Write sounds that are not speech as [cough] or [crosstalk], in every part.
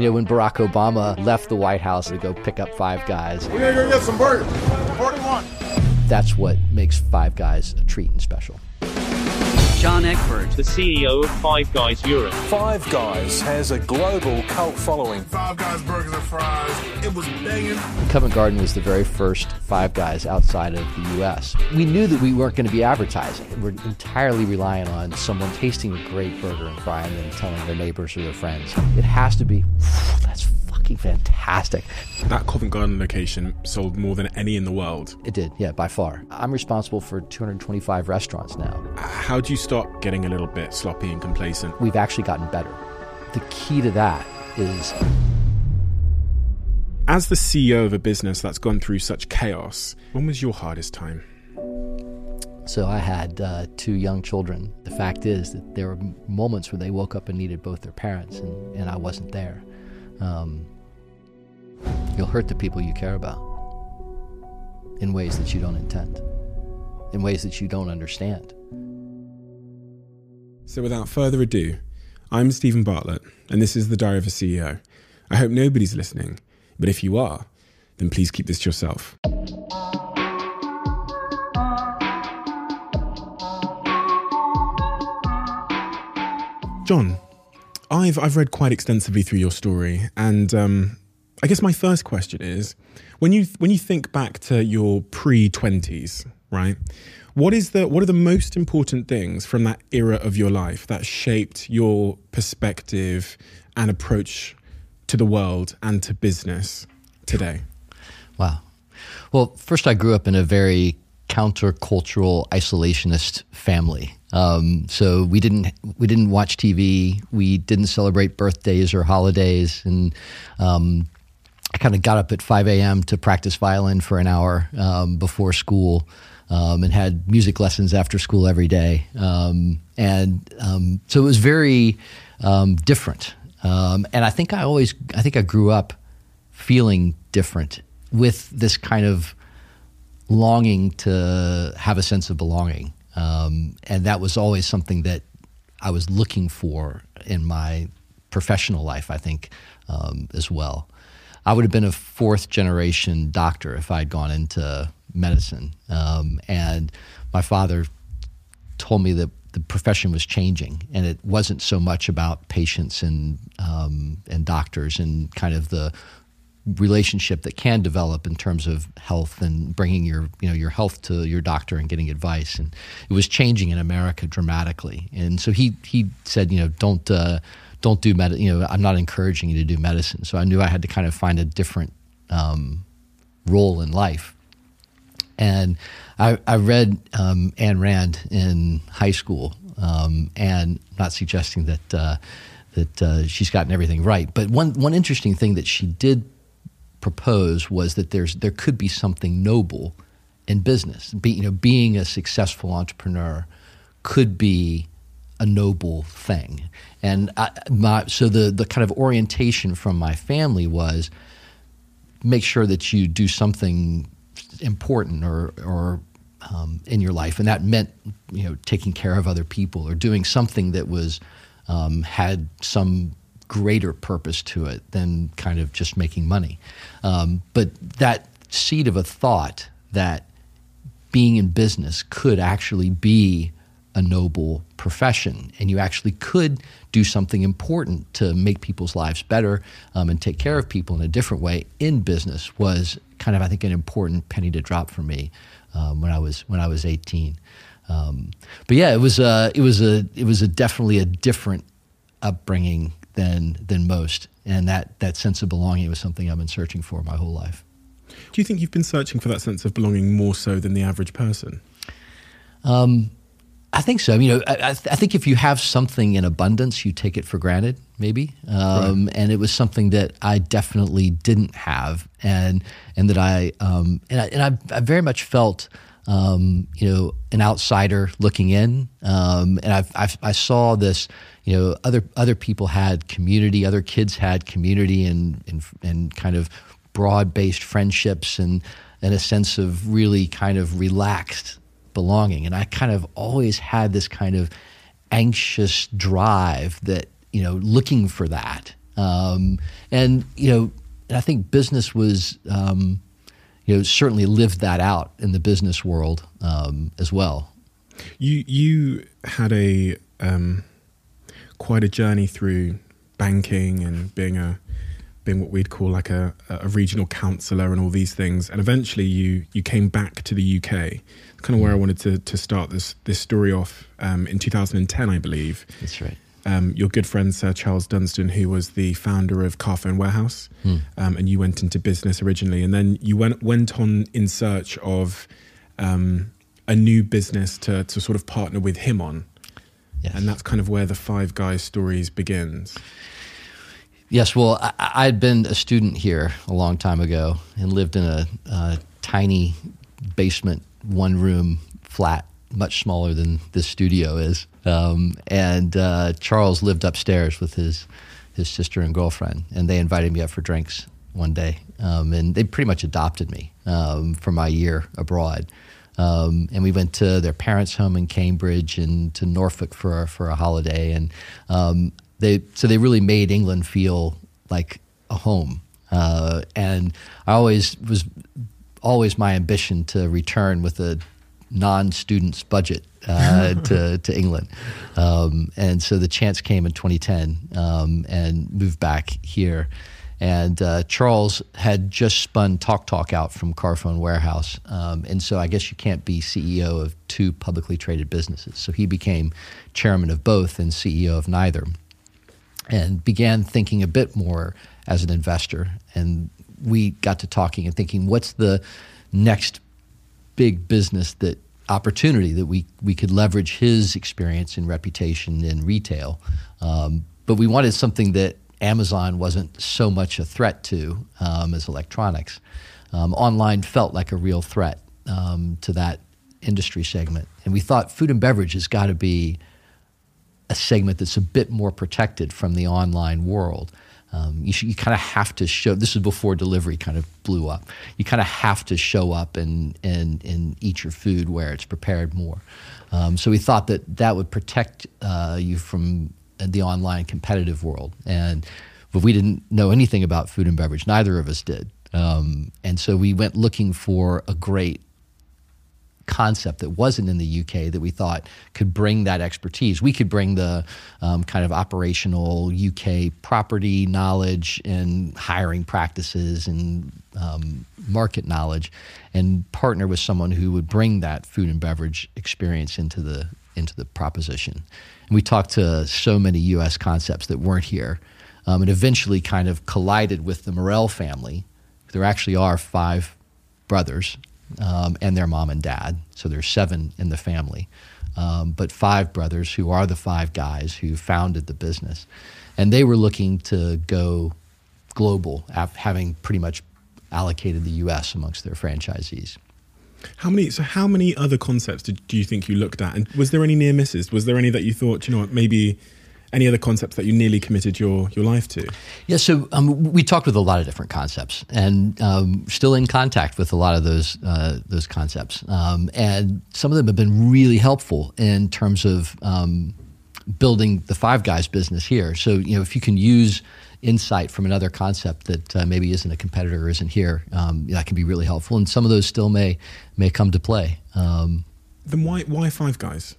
You know, when Barack Obama left the White House to go pick up Five Guys, We're gonna go get some burgers. 41. that's what makes Five Guys a treat and special. John Eckbert. the CEO of Five Guys Europe. Five Guys has a global cult following. Five guys, burgers and fries. It was banging. Covent Garden was the very first Five Guys outside of the U.S. We knew that we weren't going to be advertising. We're entirely relying on someone tasting a great burger and fry and then telling their neighbors or their friends. It has to be, [sighs] that's fucking fantastic. That Covent Garden location sold more than any in the world. It did, yeah, by far. I'm responsible for 225 restaurants now. How do you stop getting a little bit sloppy and complacent? We've actually gotten better. The key to that is As the CEO of a business that's gone through such chaos, when was your hardest time? So I had uh, two young children. The fact is that there were moments where they woke up and needed both their parents, and, and I wasn't there. Um, you'll hurt the people you care about in ways that you don't intend, in ways that you don't understand. So, without further ado, I'm Stephen Bartlett, and this is the Diary of a CEO. I hope nobody's listening, but if you are, then please keep this to yourself. John, I've I've read quite extensively through your story, and um, I guess my first question is, when you when you think back to your pre twenties, right? What is the what are the most important things from that era of your life that shaped your perspective and approach to the world and to business today? Wow. Well, first, I grew up in a very countercultural, isolationist family. Um, so we didn't we didn't watch TV. We didn't celebrate birthdays or holidays, and um, I kind of got up at 5 a.m. to practice violin for an hour um, before school, um, and had music lessons after school every day. Um, and um, so it was very um, different. Um, and I think I always I think I grew up feeling different with this kind of longing to have a sense of belonging. And that was always something that I was looking for in my professional life, I think, as well. I would have been a fourth generation doctor if I'd gone into medicine. Um, and my father told me that the profession was changing, and it wasn't so much about patients and um, and doctors and kind of the relationship that can develop in terms of health and bringing your you know your health to your doctor and getting advice and it was changing in America dramatically and so he he said you know don't uh, don't do med you know I'm not encouraging you to do medicine. So I knew I had to kind of find a different um, role in life. And I, I read um, Rand in high school um, and not suggesting that uh, that uh, she's gotten everything right. But one one interesting thing that she did propose was that there's there could be something noble in business. Be, you know, being a successful entrepreneur could be a noble thing. And I, my, so the the kind of orientation from my family was make sure that you do something important or or um, in your life, and that meant you know taking care of other people or doing something that was um, had some greater purpose to it than kind of just making money. Um, but that seed of a thought that being in business could actually be a noble profession, and you actually could do something important to make people's lives better um, and take care of people in a different way in business was kind of, I think, an important penny to drop for me um, when I was when I was 18. Um, but yeah, it was a, it was a it was a definitely a different upbringing than than most, and that that sense of belonging was something I've been searching for my whole life. Do you think you've been searching for that sense of belonging more so than the average person? Um, I think so. You know, I, I, I think if you have something in abundance, you take it for granted, maybe. Um, Right. And it was something that I definitely didn't have, and and that I um, and I, and I, I very much felt. Um, you know, an outsider looking in, um, and I've, I've, I saw this. You know, other other people had community, other kids had community, and and, and kind of broad based friendships, and and a sense of really kind of relaxed belonging. And I kind of always had this kind of anxious drive that, you know, looking for that Um, and you know, and I think business was, um, you know, certainly lived that out in the business world um, as well. You you had a um, quite a journey through banking and being a being what we'd call like a, a regional councillor and all these things, and eventually you you came back to the UK. Kind of where I wanted to to start this this story off um, in 2010, I believe. That's right. Um, your good friend Sir Charles Dunstone, who was the founder of Carphone Warehouse, um, and you went into business originally, and then you went went on in search of um, a new business to to sort of partner with him on, Yes. and that's kind of where the Five Guys stories begins. Yes, well, I, had been a student here a long time ago and lived in a, uh tiny basement, one room flat, much smaller than this studio is. Um, and uh, Charles lived upstairs with his his sister and girlfriend, and they invited me up for drinks one day, um, and they pretty much adopted me um, for my year abroad. Um, and we went to their parents' home in Cambridge and to Norfolk for for a holiday, and um, they so they really made England feel like a home. Uh, and I always was always my ambition to return with a non-student's budget uh, [laughs] to to England, um, and so the chance came in 2010, um, and moved back here. And uh, Charles had just spun Talk Talk out from Carphone Warehouse, um, and so I guess you can't be CEO of two publicly traded businesses. So he became chairman of both and CEO of neither and began thinking a bit more as an investor. And we got to talking and thinking, what's the next big business that opportunity that we, we could leverage his experience and reputation in retail. Um, but we wanted something that Amazon wasn't so much a threat to um, as electronics. Um, online felt like a real threat um, to that industry segment. And we thought food and beverage has got to be a segment that's a bit more protected from the online world. Um, you, you kind of have to show. This is before delivery kind of blew up. You kind of have to show up and and and eat your food where it's prepared more. Um, so we thought that that would protect uh, you from the online competitive world. And but we didn't know anything about food and beverage. Neither of us did. Um, and so we went looking for a great concept that wasn't in the UK that we thought could bring that expertise. We could bring the um, kind of operational UK property knowledge and hiring practices and um, market knowledge, and partner with someone who would bring that food and beverage experience into the into the proposition. And we talked to so many U.S. concepts that weren't here, um, and eventually kind of collided with the Murrell family. There actually are five brothers um, and their mom and dad. So there's seven in the family, um, but five brothers who are the five guys who founded the business. And they were looking to go global, having pretty much allocated the US amongst their franchisees. How many? So how many other concepts did, do you think you looked at? And was there any near misses? Was there any that you thought, you know maybe any other concepts that you nearly committed your your life to? Yeah, so um, we talked with a lot of different concepts, and um, still in contact with a lot of those uh, those concepts. Um, and some of them have been really helpful in terms of um, building the Five Guys business here. So you know, if you can use insight from another concept that uh, maybe isn't a competitor or isn't here, um, that can be really helpful. And some of those still may may come to play. Um, Then why why Five Guys?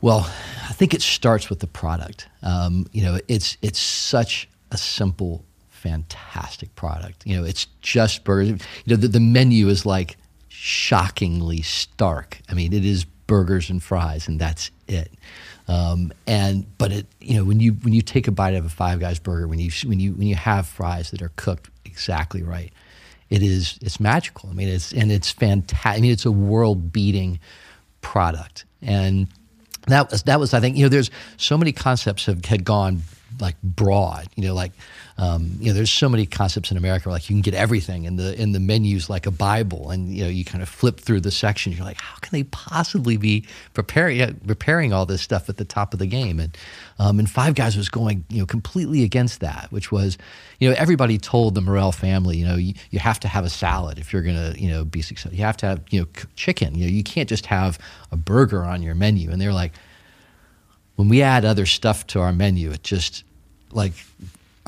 Well, I think it starts with the product. Um, you know, it's it's such a simple, fantastic product. You know, it's just burgers. You know, the, the menu is like shockingly stark. I mean, it is burgers and fries, and that's it. Um, and but it, you know, when you when you take a bite of a Five Guys burger, when you when you when you have fries that are cooked exactly right, it is it's magical. I mean, it's and it's fantastic. I mean, it's a world beating product, and that was that was I think you know there's so many concepts have had gone like broad you know like um, you know there's so many concepts in America where, like you can get everything in the in the menus like a Bible and you know you kind of flip through the sections. You're like how can they possibly be preparing preparing all this stuff at the top of the game? And um, and Five Guys was going you know completely against that which was you know everybody told the Murrell family you know you, you have to have a salad if you're gonna you know be successful you have to have you know c- chicken. You know you can't just have a burger on your menu. And they're like when we add other stuff to our menu, it just like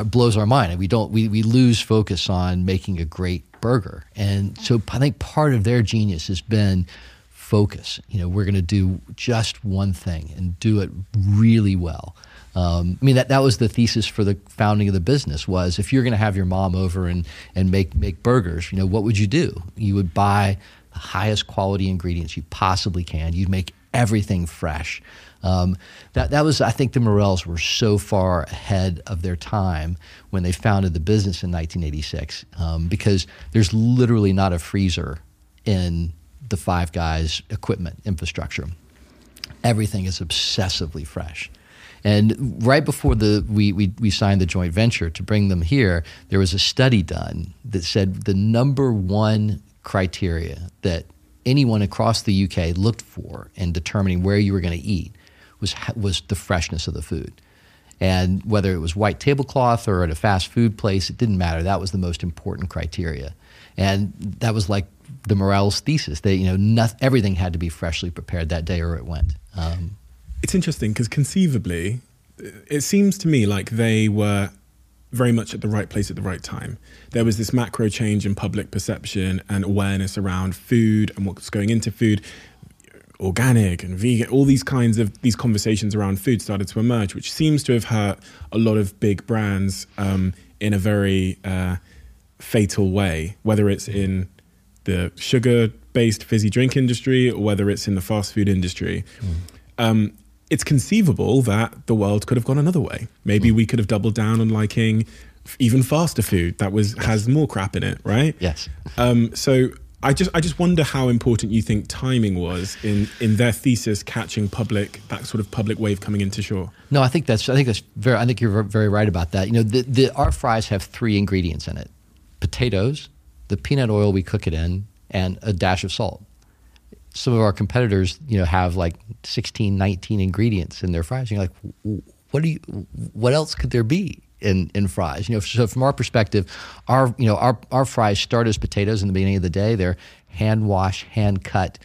blows our mind, and we don't we we lose focus on making a great burger. And so I think part of their genius has been focus. You know, we're going to do just one thing and do it really well. Um, I mean that that was the thesis for the founding of the business was if you're going to have your mom over and and make make burgers, you know, what would you do? You would buy the highest quality ingredients you possibly can. You'd make everything fresh. Um, that that was I think the Murrells were so far ahead of their time when they founded the business in 1986 um, because there's literally not a freezer in the Five Guys equipment infrastructure. Everything is obsessively fresh. And right before the, we, we, we signed the joint venture to bring them here, there was a study done that said the number one criteria that anyone across the UK looked for in determining where you were going to eat was, was the freshness of the food. And whether it was white tablecloth or at a fast food place, it didn't matter. That was the most important criteria. And that was like the Murrells thesis. That you know, nothing, everything had to be freshly prepared that day, or it went. Um, It's interesting because conceivably, it seems to me like they were very much at the right place at the right time. There was this macro change in public perception and awareness around food and what's going into food. Organic and vegan, all these kinds of these conversations around food started to emerge, which seems to have hurt a lot of big brands um, in a very uh, fatal way, whether it's in the sugar-based fizzy drink industry or whether it's in the fast food industry. Um, it's conceivable that the world could have gone another way. Maybe we could have doubled down on liking even faster food that was has more crap in it, right? yes. Um, so I just I just wonder how important you think timing was in in their thesis catching public that sort of public wave coming into shore. No, I think that's I think that's very I think you're very right about that. You know, the, the our fries have three ingredients in it: potatoes, the peanut oil we cook it in, and a dash of salt. Some of our competitors, you know, have like 16, 19 ingredients in their fries. And you're like, what do you? What else could there be in, in fries? You know, so from our perspective, our you know our our fries start as potatoes in the beginning of the day. They're hand washed, hand cut,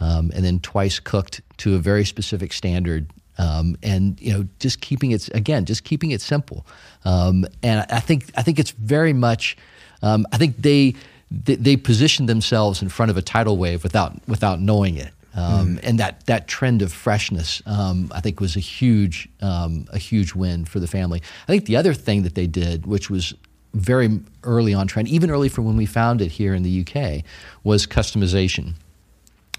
um, and then twice cooked to a very specific standard um, and you know just keeping it again just keeping it simple um, and I think I think it's very much um, I think they, they they positioned themselves in front of a tidal wave without without knowing it um, and that that trend of freshness um, I think was a huge um, a huge win for the family. I think the other thing that they did which was very early on trend even early from when we found it here in the UK was customization.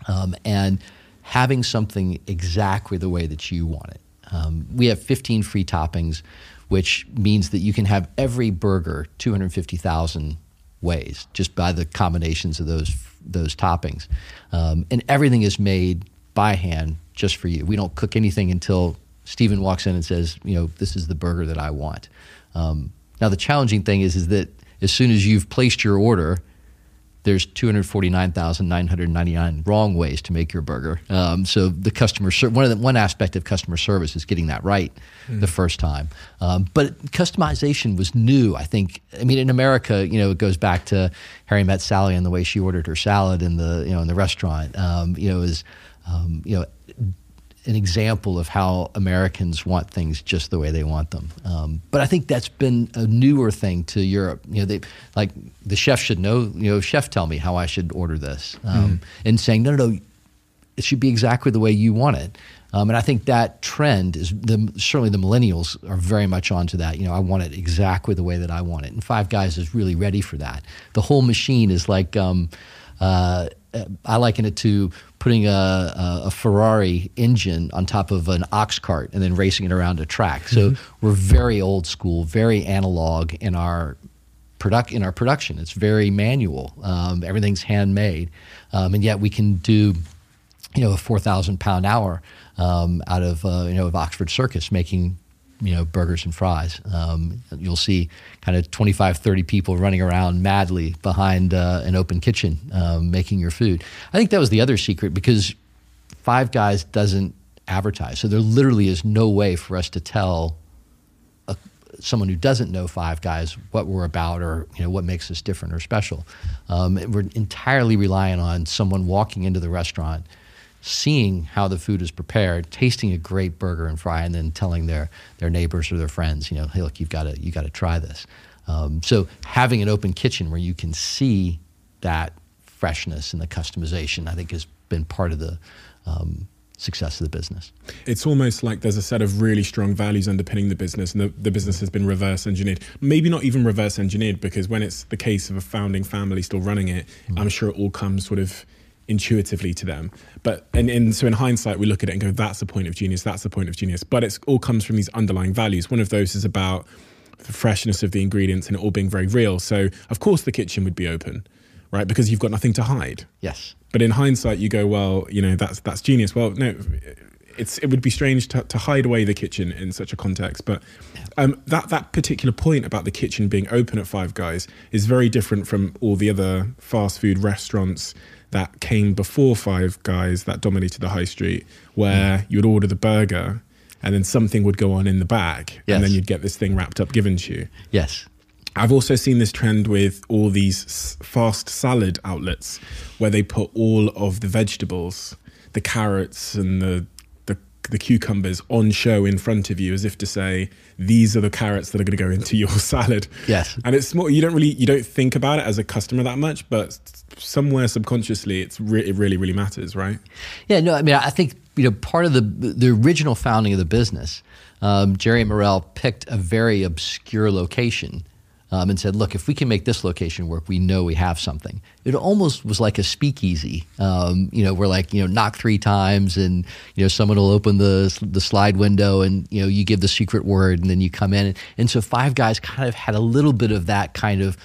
Um, and having something exactly the way that you want it. Um, we have 15 free toppings, which means that you can have every burger 250,000 ways just by the combinations of those those toppings, um, and everything is made by hand just for you. We don't cook anything until Stephen walks in and says, you know, this is the burger that I want. Um, now the challenging thing is is that as soon as you've placed your order, there's 249,999 wrong ways to make your burger. Um, so the customer ser- one of the, one aspect of customer service is getting that right the first time. Um, but customization was new. I think. I mean, in America, you know, it goes back to Harry met Sally and the way she ordered her salad in the you know in the restaurant. Um, you know, is um, you know an example of how Americans want things just the way they want them. Um, but I think that's been a newer thing to Europe. You know, they like the chef should know. You know, chef, tell me how I should order this, um, and saying no, no, no, it should be exactly the way you want it. Um, and I think that trend is the, certainly the millennials are very much onto that. You know, I want it exactly the way that I want it. And Five Guys is really ready for that. The whole machine is like. Um, uh, I liken it to putting a, a, a Ferrari engine on top of an ox cart and then racing it around a track. So we're very old school, very analog in our product in our production. It's very manual. Um, everything's handmade, um, and yet we can do you know a four thousand pound hour um, out of uh, you know of Oxford Circus making you know burgers and fries. Um, you'll see kind of 25, 30 people running around madly behind uh, an open kitchen um, making your food. I think that was the other secret because Five Guys doesn't advertise, so there literally is no way for us to tell a, someone who doesn't know Five Guys what we're about or you know what makes us different or special. Um, we're entirely relying on someone walking into the restaurant seeing how the food is prepared, tasting a great burger and fry, and then telling their their neighbors or their friends, you know, hey, look, you've got to you got to try this. Um, so having an open kitchen where you can see that freshness and the customization, I think, has been part of the um, success of the business. It's almost like there's a set of really strong values underpinning the business, and the, the business has been reverse engineered. Maybe not even reverse engineered, because when it's the case of a founding family still running it, I'm sure it all comes sort of intuitively to them. But and, and so in hindsight, we look at it and go, "That's the point of genius. That's the point of genius." But it all comes from these underlying values. One of those is about the freshness of the ingredients and it all being very real. So of course the kitchen would be open, right? Because you've got nothing to hide. Yes. But in hindsight, you go, well, you know, that's that's genius. Well, no, it's it would be strange to, to hide away the kitchen in such a context. But um, that that particular point about the kitchen being open at Five Guys is very different from all the other fast food restaurants that came before Five Guys that dominated the high street, where hmm. you would order the burger and then something would go on in the back, Yes. and then you'd get this thing wrapped up given to you. Yes. I've also seen this trend with all these fast salad outlets where they put all of the vegetables, the carrots and the, the cucumbers on show in front of you as if to say these are the carrots that are going to go into your [laughs] salad. Yes. And it's more you don't really you don't think about it as a customer that much, but somewhere subconsciously it's re- it really really matters, right? Yeah, no, I mean, I think you know part of the the original founding of the business, um, Jerry Murrell picked a very obscure location. Um, and said, "Look, if we can make this location work, we know we have something." It almost was like a speakeasy, um, you know, we're like you know, knock three times, and you know, someone will open the the slide window, and you know, you give the secret word, and then you come in. And so, Five Guys kind of had a little bit of that kind of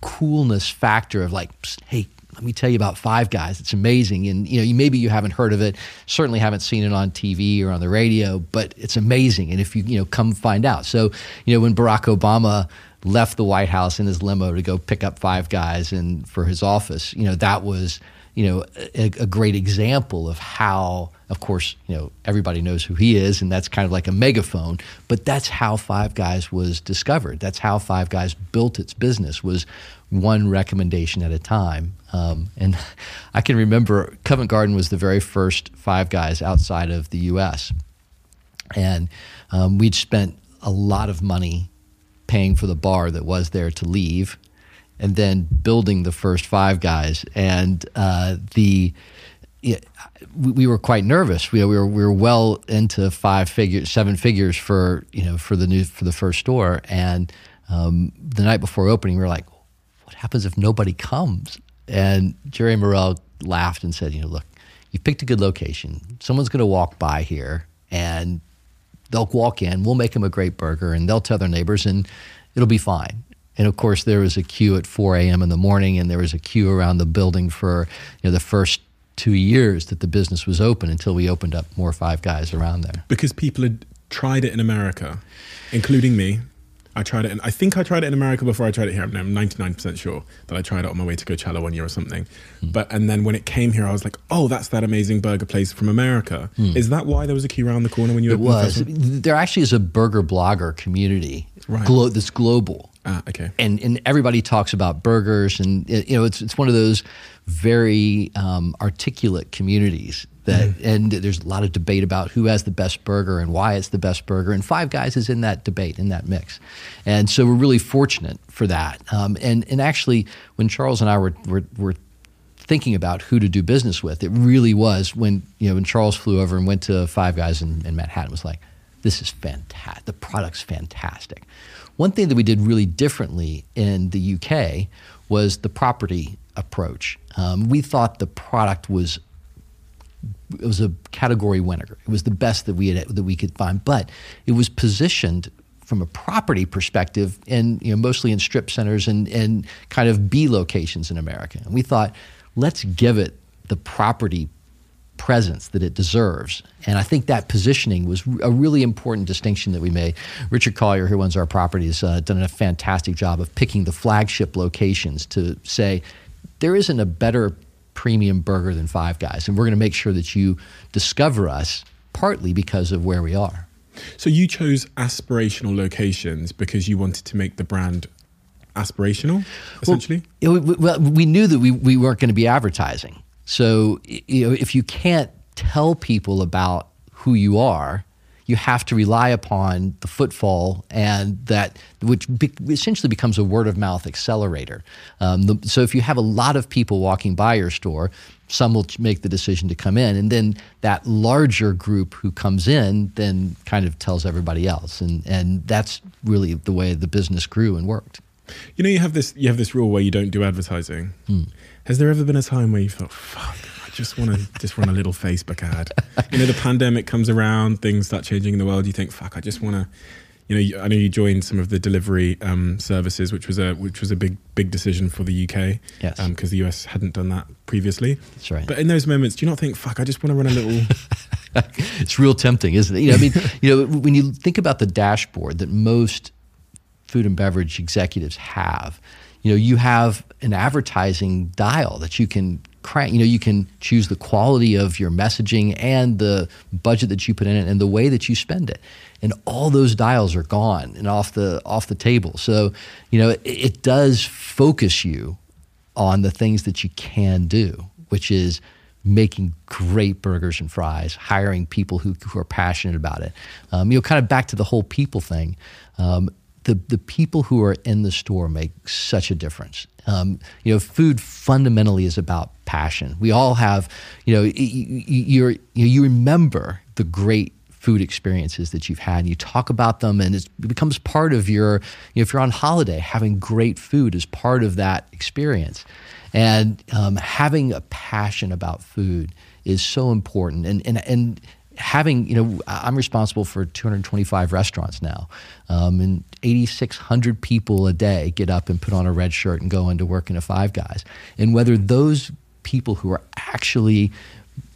coolness factor of like, hey, let me tell you about Five Guys. It's amazing, and you know, you, maybe you haven't heard of it, certainly haven't seen it on TV or on the radio, but it's amazing. And if you you know come find out, so you know when Barack Obama left the White House in his limo to go pick up Five Guys and for his office, you know that was you know a, a great example of how of course you know everybody knows who he is and that's kind of like a megaphone but that's how five guys was discovered. That's how five guys built its business was one recommendation at a time. Um, and [laughs] i can remember covent garden was the very first five guys outside of the us and um, we'd spent a lot of money paying for the bar that was there to leave and then building the first five guys and uh, the yeah, we, we were quite nervous. We, we were we were well into five figures, seven figures for you know for the new for the first store. And um, the night before opening, we were like, "What happens if nobody comes?" And Jerry Murrell laughed and said, "You know, look, you picked a good location. Someone's going to walk by here, and they'll walk in. We'll make them a great burger, and they'll tell their neighbors, and it'll be fine." And of course, there was a queue at 4 a.m. in the morning, and there was a queue around the building for you know the first two years that the business was open until we opened up more Five Guys around there. because people had tried it in America, including me. I tried it, and I think I tried it in America before I tried it here. I'm 99% sure that I tried it on my way to Coachella one year or something. Hmm. But and then when it came here, I was like, "Oh, that's that amazing burger place from America." Is that why there was a queue around the corner when you. It opened the was. There actually is a burger blogger community Right. glo- that's global. Ah, okay. and and everybody talks about burgers, and you know it's it's one of those very um, articulate communities that, and there's a lot of debate about who has the best burger and why it's the best burger, and Five Guys is in that debate in that mix, and so we're really fortunate for that. Um, and and actually, when Charles and I were were, were thinking about who to do business with, it really was when you know when Charles flew over and went to Five Guys in, in Manhattan. Was like, this is fantastic. The product's fantastic. One thing that we did really differently in the UK was the property approach. Um, we thought the product was it was a category winner. It was the best that we had that we could find, but it was positioned from a property perspective, and you know, mostly in strip centers and, and kind of B locations in America. And we thought, let's give it the property presence that it deserves. And I think that positioning was a really important distinction that we made. Richard Collier, who runs our properties, uh, done a fantastic job of picking the flagship locations to say there isn't a better premium burger than Five Guys, and we're going to make sure that you discover us partly because of where we are. So you chose aspirational locations because you wanted to make the brand aspirational, essentially. Well, it- well, we knew that we, we weren't going to be advertising. So, you know, if you can't tell people about who you are, you have to rely upon the footfall and that, which be, essentially becomes a word of mouth accelerator. Um, the, so if you have a lot of people walking by your store, some will make the decision to come in, and then that larger group who comes in then kind of tells everybody else, and and that's really the way the business grew and worked. You know, you have this you have this rule where you don't do advertising. Hmm. Has there ever been a time where you thought, "Fuck, just want to just run a little Facebook ad"? You know, the pandemic comes around, things start changing in the world. You think, "Fuck, I just want to." You know, I know you joined some of the delivery um, services, which was a which was a big big decision for the UK. Yes. because the US hadn't done that previously. That's right. But in those moments, do you not think, "Fuck, I just want to run a little"? [laughs] it's real tempting, isn't it? You know, I mean, you know, when you think about the dashboard that most food and beverage executives have, you know, you have an advertising dial that you can crank. You know, you can choose the quality of your messaging and the budget that you put in it and the way that you spend it. And all those dials are gone and off the off the table. So, you know, it, it does focus you on the things that you can do, which is making great burgers and fries, hiring people who, who are passionate about it. Um, you know, kind of back to the whole people thing. Um, the, the people who are in the store make such a difference. Um, you know, food fundamentally is about passion. We all have, you know, you, you remember the great food experiences that you've had and you talk about them and it becomes part of your you know, if you're on holiday having great food is part of that experience and um, having a passion about food is so important and, and, and having you know i'm responsible for 225 restaurants now um, and 8600 people a day get up and put on a red shirt and go into work in a five guys and whether those people who are actually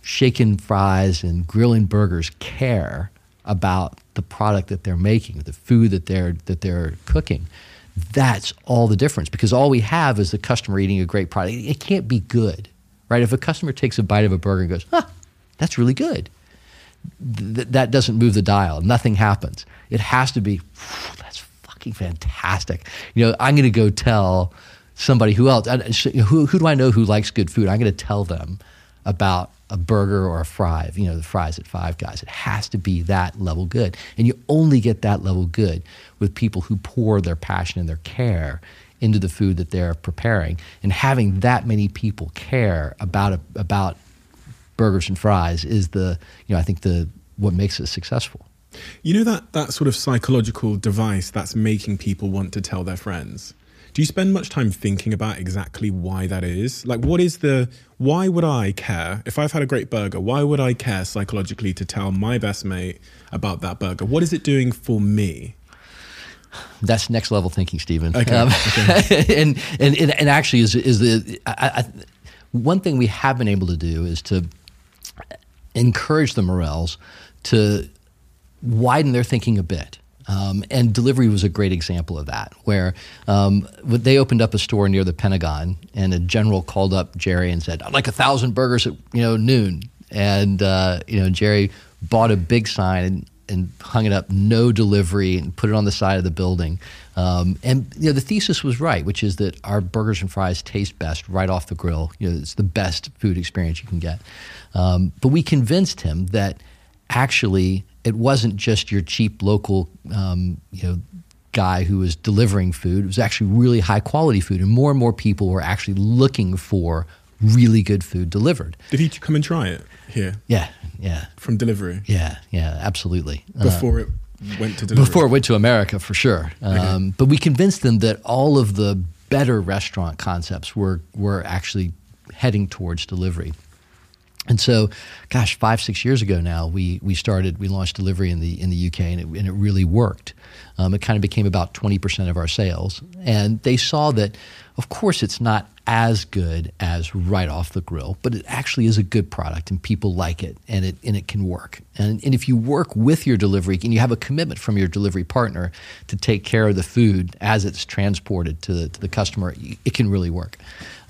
shaking fries and grilling burgers care about the product that they're making, the food that they're that they're cooking. That's all the difference because all we have is the customer eating a great product. It can't be good, right? If a customer takes a bite of a burger and goes, "Huh, that's really good," th- that doesn't move the dial. Nothing happens. It has to be, that's fucking fantastic. You know, I'm going to go tell somebody who else, who, who do I know who likes good food? I'm going to tell them about a burger or a fry, you know, the fries at Five Guys. It has to be that level good. And you only get that level good with people who pour their passion and their care into the food that they're preparing. And having that many people care about, a, about burgers and fries is the, you know, I think the, what makes it successful. You know that that sort of psychological device that's making people want to tell their friends. Do you spend much time thinking about exactly why that is? Like, what is the why would I care if I've had a great burger? Why would I care psychologically to tell my best mate about that burger? What is it doing for me? That's next level thinking, Stephen. Okay, Um, [laughs] and, and and and actually, is is the I, I, one thing we have been able to do is to encourage the Murrells to widen their thinking a bit. Um, and delivery was a great example of that, where um, they opened up a store near the Pentagon, and a general called up Jerry and said, "I'd like a thousand burgers at you know noon." And uh, you know Jerry bought a big sign and, and hung it up, "No delivery," and put it on the side of the building. Um, and you know the thesis was right, which is that our burgers and fries taste best right off the grill. You know, it's the best food experience you can get. Um, but we convinced him that actually it wasn't just your cheap local um, you know guy who was delivering food. It was actually really high quality food and more and more people were actually looking for really good food delivered. Did he come and try it here? Yeah yeah. From delivery? Yeah yeah absolutely. Before it went to delivery? before it went to America for sure. Um, But we convinced them that all of the better restaurant concepts were were actually heading towards delivery. And so, gosh, five six years ago now, we we started we launched delivery in the in the UK, and it, and it really worked. Um, it kind of became about twenty percent of our sales, and they saw that, of course, it's not as good as right off the grill, but it actually is a good product, and people like it, and it and it can work. And and if you work with your delivery, and you have a commitment from your delivery partner to take care of the food as it's transported to the, to the customer, it can really work.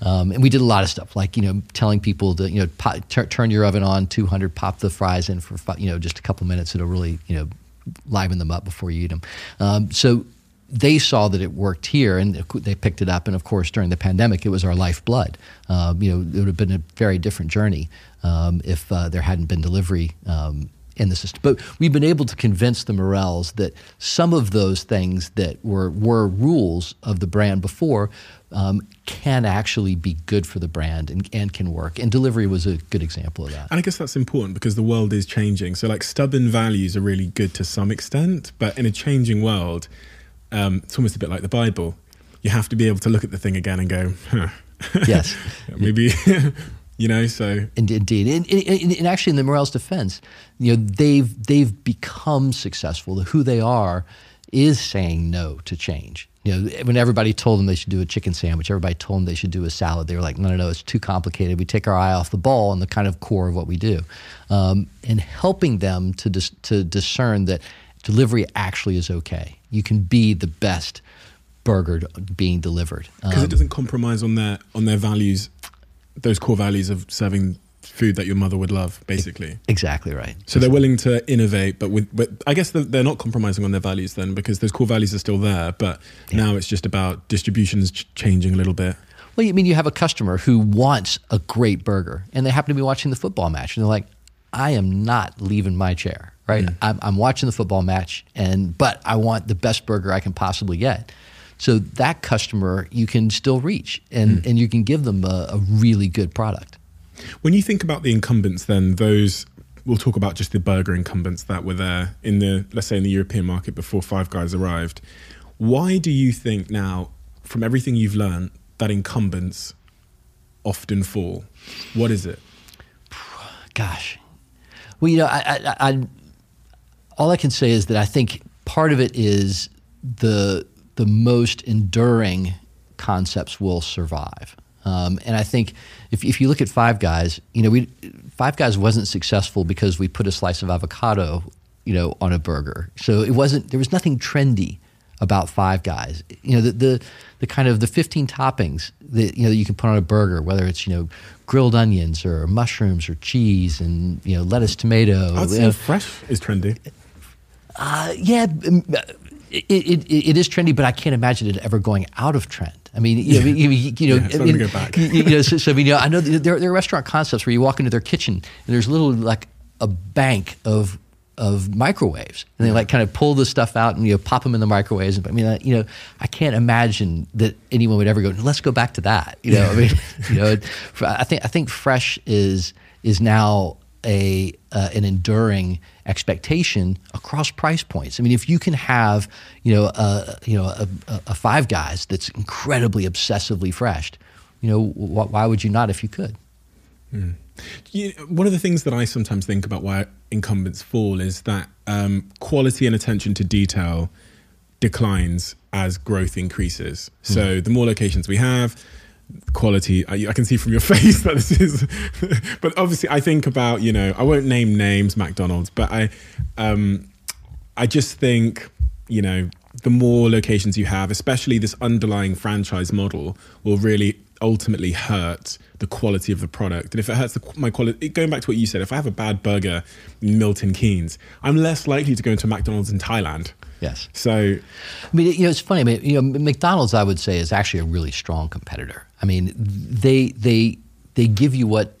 Um, and we did a lot of stuff like you know telling people to you know pop, tur- turn your oven on 200, pop the fries in for you know just a couple minutes. It'll really you know liven them up before you eat them. Um, so they saw that it worked here and they picked it up. And of course, during the pandemic, it was our lifeblood. Um, you know, it would have been a very different journey um, if uh, there hadn't been delivery um, in the system. But we've been able to convince the Murrells that some of those things that were, were rules of the brand before um, can actually be good for the brand and, and can work. And delivery was a good example of that. And I guess that's important because the world is changing. So, like, stubborn values are really good to some extent, but in a changing world, um, it's almost a bit like the Bible. You have to be able to look at the thing again and go, huh. [laughs] Yes. [laughs] Maybe, [laughs] you know, so. Indeed, and, and, and, actually, in the Murrells' defense, you know, they've they've become successful. Who they are is saying no to change. You know, when everybody told them they should do a chicken sandwich, everybody told them they should do a salad. They were like, no, no, no, it's too complicated. We take our eye off the ball and the kind of core of what we do, um, and helping them to dis- to discern that delivery actually is okay. You can be the best burger being delivered because um, it doesn't compromise on their on their values, those core values of serving food that your mother would love, basically. Exactly right. So they're willing to innovate, but with, but I guess they're not compromising on their values then, because those core values are still there. But yeah. now it's just about distributions changing a little bit. Well, I mean, you have a customer who wants a great burger, and they happen to be watching the football match, and they're like, "I am not leaving my chair." Right? Mm. I'm, I'm watching the football match, and but I want the best burger I can possibly get. So that customer you can still reach, and, mm. and you can give them a, a really good product. When you think about the incumbents, then those we'll talk about just the burger incumbents that were there in the let's say in the European market before Five Guys arrived. Why do you think now, from everything you've learned, that incumbents often fall? What is it? Gosh, well, you know, I, I, I all I can say is that I think part of it is the the most enduring concepts will survive. Um, and I think if, if you look at Five Guys, you know, we Five Guys wasn't successful because we put a slice of avocado, you know, on a burger. So it wasn't. There was nothing trendy about Five Guys. You know, the the, the kind of the 15 toppings that you know that you can put on a burger, whether it's you know grilled onions or mushrooms or cheese and you know lettuce, tomato. I'd say you know, fresh is trendy. Uh, yeah, it, it, it is trendy, but I can't imagine it ever going out of trend. I mean, you know, you, you know, yeah, I mean, go back. you know, so, so, I mean, you know, I know there, there are restaurant concepts where you walk into their kitchen and there's little like a bank of of microwaves, and they like kind of pull the stuff out and you know pop them in the microwaves. I mean, uh, you know, I can't imagine that anyone would ever go. Let's go back to that. You know, I mean, [laughs] you know, I think I think fresh is is now a uh, an enduring expectation across price points. I mean, if you can have you know a, you know a, a Five Guys that's incredibly obsessively fresh, you know wh- why would you not if you could? Hmm. You one of the things that I sometimes think about why incumbents fall is that um, quality and attention to detail declines as growth increases. So hmm. the more locations we have, quality. I, I, can see from your [laughs] face that this is, but obviously, I think about you know I won't name names, McDonald's, but I, um, I just think you know the more locations you have, especially this underlying franchise model, will really ultimately hurt the quality of the product. And if it hurts the, my quality, going back to what you said, if I have a bad burger in Milton Keynes, I'm less likely to go into McDonald's in Thailand. Yes. So, I mean, you know, it's funny. I mean, you know, McDonald's, I would say, is actually a really strong competitor. I mean, they they they give you what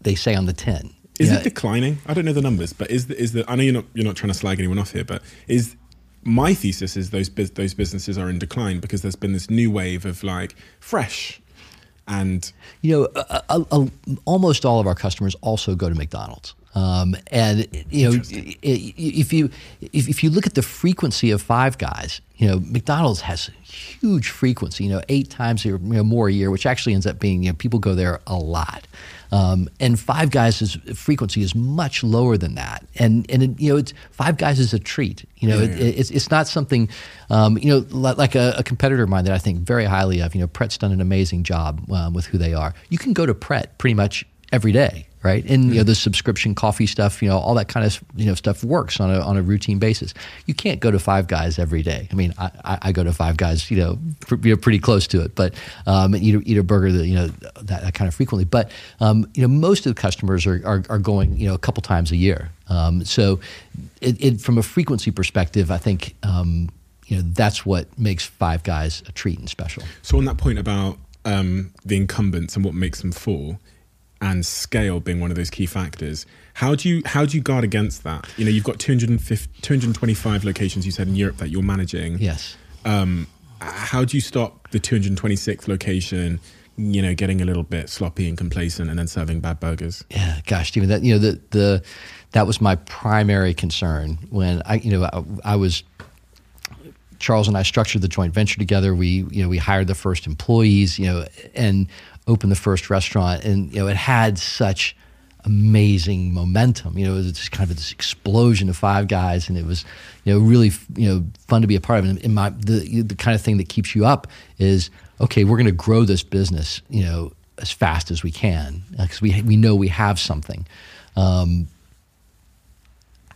they say on the tin. Is it declining? I don't know the numbers, but is the, is the I know you're not you're not trying to slag anyone off here, but is my thesis is those those businesses are in decline because there's been this new wave of like fresh and you know a, a, a, almost all of our customers also go to McDonald's. Um, and you know, if you if, if you look at the frequency of Five Guys, you know, McDonald's has huge frequency. You know, eight times or you know, more a year, which actually ends up being you know people go there a lot. Um, and Five Guys' frequency is much lower than that. And and it, you know, it's Five Guys is a treat. You know, yeah, yeah. It, it's it's not something. Um, you know, like a, a, competitor of mine that I think very highly of. You know, Pret's done an amazing job um, with who they are. You can go to Pret pretty much every day right? And you know the subscription coffee stuff, you know, all that kind of you know stuff works on a on a routine basis. You can't go to Five Guys every day. I mean, I, I go to Five Guys, you know, pr- you pretty close to it, but um, eat a, eat a burger that you know that, that kind of frequently. But um, you know, most of the customers are, are, are going you know a couple times a year. Um, so, it, it, from a frequency perspective, I think. Um, you know that's what makes Five Guys a treat and special. So on that point about um, the incumbents and what makes them fall, and scale being one of those key factors, how do you how do you guard against that? You know, you've got 250, 225 locations you said in Europe that you're managing. Yes. Um, how do you stop the 226th location? You know, getting a little bit sloppy and complacent, and then serving bad burgers. Yeah, gosh, Stephen, that you know the the that was my primary concern when I you know I, I was Charles and I structured the joint venture together. We you know we hired the first employees, you know, and opened the first restaurant, and you know it had such amazing momentum. You know, it was just kind of this explosion of five guys, and it was you know really you know fun to be a part of. And in my the the kind of thing that keeps you up is okay, we're going to grow this business, you know, as fast as we can because we we know we have something. Um,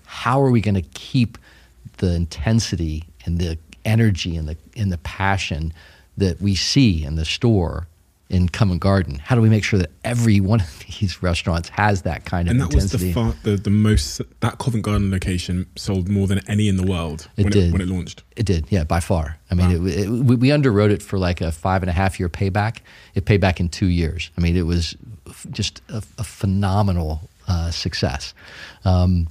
how are we going to keep the intensity and the energy and the and the passion that we see in the store in Covent Garden? How do we make sure that every one of [laughs] these restaurants has that kind of And that was the, far, the the most that Covent Garden location sold more than any in the world It when did. it when it launched. It did, yeah, by far. I mean, it, it, we, we underwrote it for like a five and a half year payback. It paid back in two years. I mean, it was just a, a phenomenal uh, success. Um,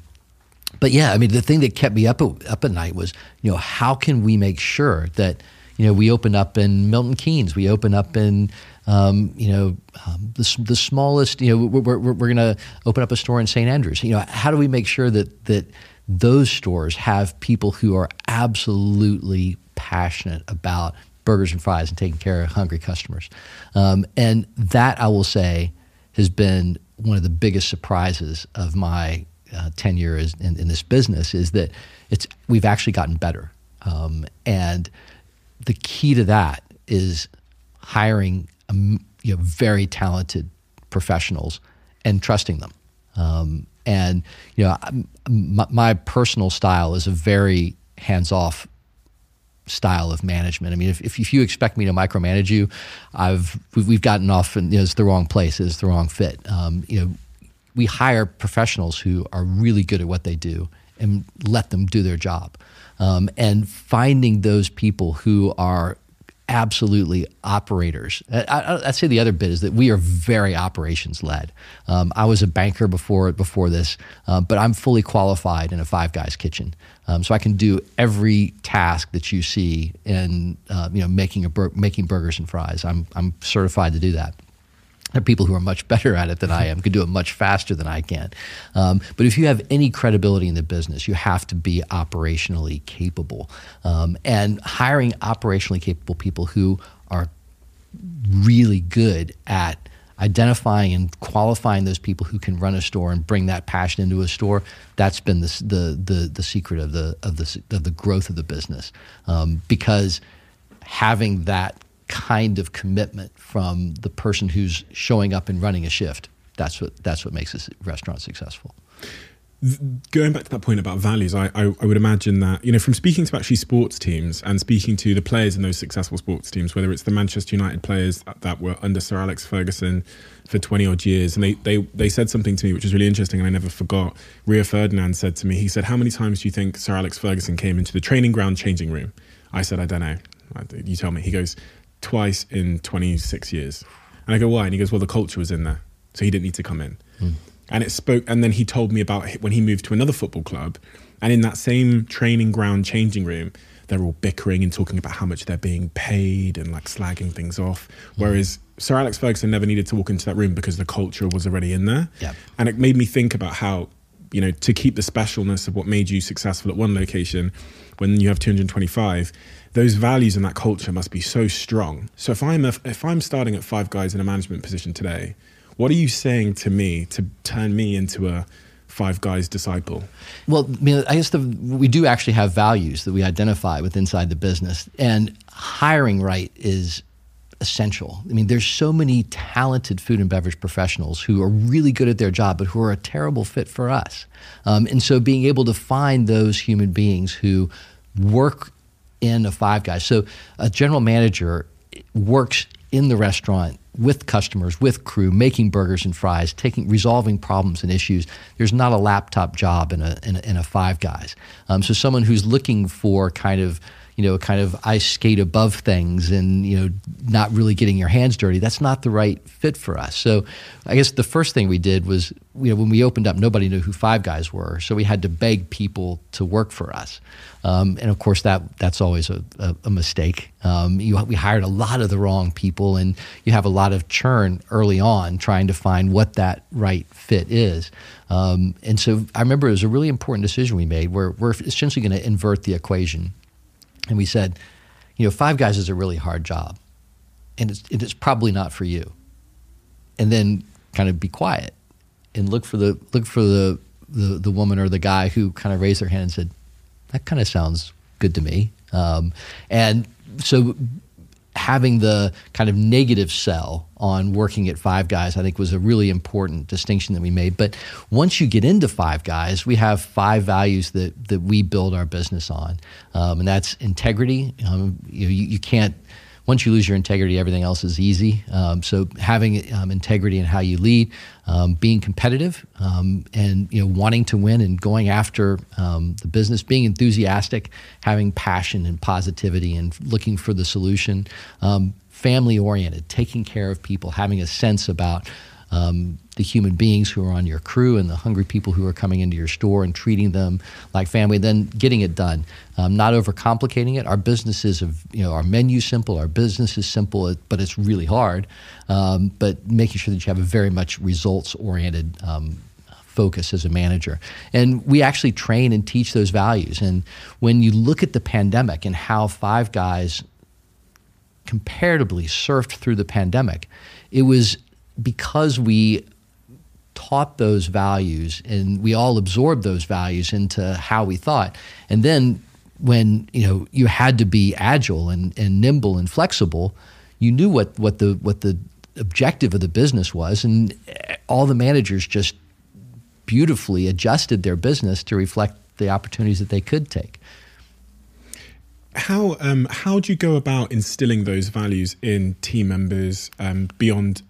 but yeah, I mean, the thing that kept me up at, up at night was, you know, how can we make sure that, you know, we open up in Milton Keynes, we open up in, um, you know, um, the, the smallest, you know, we're, we're, we're going to open up a store in St. Andrews. You know, how do we make sure that that those stores have people who are absolutely passionate about burgers and fries and taking care of hungry customers? Um, and that I will say has been one of the biggest surprises of my uh, tenure is in, in this business is that it's we've actually gotten better, um, and the key to that is hiring um, you know very talented professionals and trusting them. Um, and you know, my, my personal style is a very hands-off style of management. I mean, if, if, you expect me to micromanage you, I've we've, we've gotten off and you know, it's the wrong place, it's the wrong fit. Um, you know, we hire professionals who are really good at what they do and let them do their job. Um, and finding those people who are absolutely operators. I, I'd say the other bit is that we are very operations led. Um, I was a banker before before this, uh, but I'm fully qualified in a Five Guys kitchen, um, so I can do every task that you see in uh, you know making a bur- making burgers and fries. I'm I'm certified to do that. Are people who are much better at it than I am, can do it much faster than I can. Um, but if you have any credibility in the business, you have to be operationally capable. Um, and hiring operationally capable people who are really good at identifying and qualifying those people who can run a store and bring that passion into a store that's been the the the, the secret of the of the of the growth of the business um, because having that kind of commitment from the person who's showing up and running a shift that's what that's what makes a restaurant successful going back to that point about values, I, I, I would imagine that, you know, from speaking to actually sports teams and speaking to the players in those successful sports teams, whether it's the Manchester United players that, that were under Sir Alex Ferguson for 20 odd years, and they, they, they said something to me which was really interesting and I never forgot. Rio Ferdinand said to me, he said, How many times do you think Sir Alex Ferguson came into the training ground changing room? I said, I don't know. You tell me. He goes, Twice in 26 years. And I go, Why? And he goes, Well, the culture was in there. So he didn't need to come in hmm. and it spoke and then he told me about when he moved to another football club and in that same training ground changing room they're all bickering and talking about how much they're being paid and like slagging things off hmm. whereas sir alex ferguson never needed to walk into that room because the culture was already in there Yep. and it made me think about how you know to keep the specialness of what made you successful at one location when you have 225 those values and that culture must be so strong so if i'm a, if i'm starting at five guys in a management position today what are you saying to me to turn me into a five guys disciple Well, I mean, I guess the, we do actually have values that we identify with inside the business, and hiring right is essential. I mean, there's so many talented food and beverage professionals who are really good at their job, but who are a terrible fit for us. Um, and so, being able to find those human beings who work in a Five Guys. So, a general manager works in the restaurant with customers, with crew, making burgers and fries, taking resolving problems and issues. There's not a laptop job in a in a, in a Five Guys. Um, so someone who's looking for kind of you know, kind of ice skate above things and, you know, not really getting your hands dirty. That's not the right fit for us. So I guess the first thing we did was, you know, when we opened up, nobody knew who Five Guys were. So we had to beg people to work for us. Um, and of course, that that's always a, a, a mistake. Um, you, we hired a lot of the wrong people, and you have a lot of churn early on trying to find what that right fit is. Um, and so I remember it was a really important decision we made where we're essentially going to invert the equation. And we said, you know, Five Guys is a really hard job, and it's, it's probably not for you. And then kind of be quiet and look for the look for the, the, the woman or the guy who kind of raised their hand and said, that kind of sounds good to me. Um, and so having the kind of negative sell on working at Five Guys, I think, was a really important distinction that we made. But once you get into Five Guys, we have five values that that we build our business on, um, and that's integrity. Um, you, you can't once you lose your integrity, everything else is easy. Um, so having um, integrity in how you lead, um, being competitive, um, and you know wanting to win and going after um, the business, being enthusiastic, having passion and positivity, and looking for the solution. Um, family oriented, taking care of people, having a sense about um, the human beings who are on your crew and the hungry people who are coming into your store and treating them like family, then getting it done, um, not overcomplicating it. Our business is, of, you know, our menu simple, our business is simple, but it's really hard. Um, but making sure that you have a very much results oriented um, focus as a manager. And we actually train and teach those values. And when you look at the pandemic and how Five Guys comparatively surfed through the pandemic, it was because we taught those values and we all absorbed those values into how we thought. And then when you know you had to be agile and, and nimble and flexible, you knew what, what the what the objective of the business was, and all the managers just beautifully adjusted their business to reflect the opportunities that they could take. How um, how do you go about instilling those values in team members um, beyond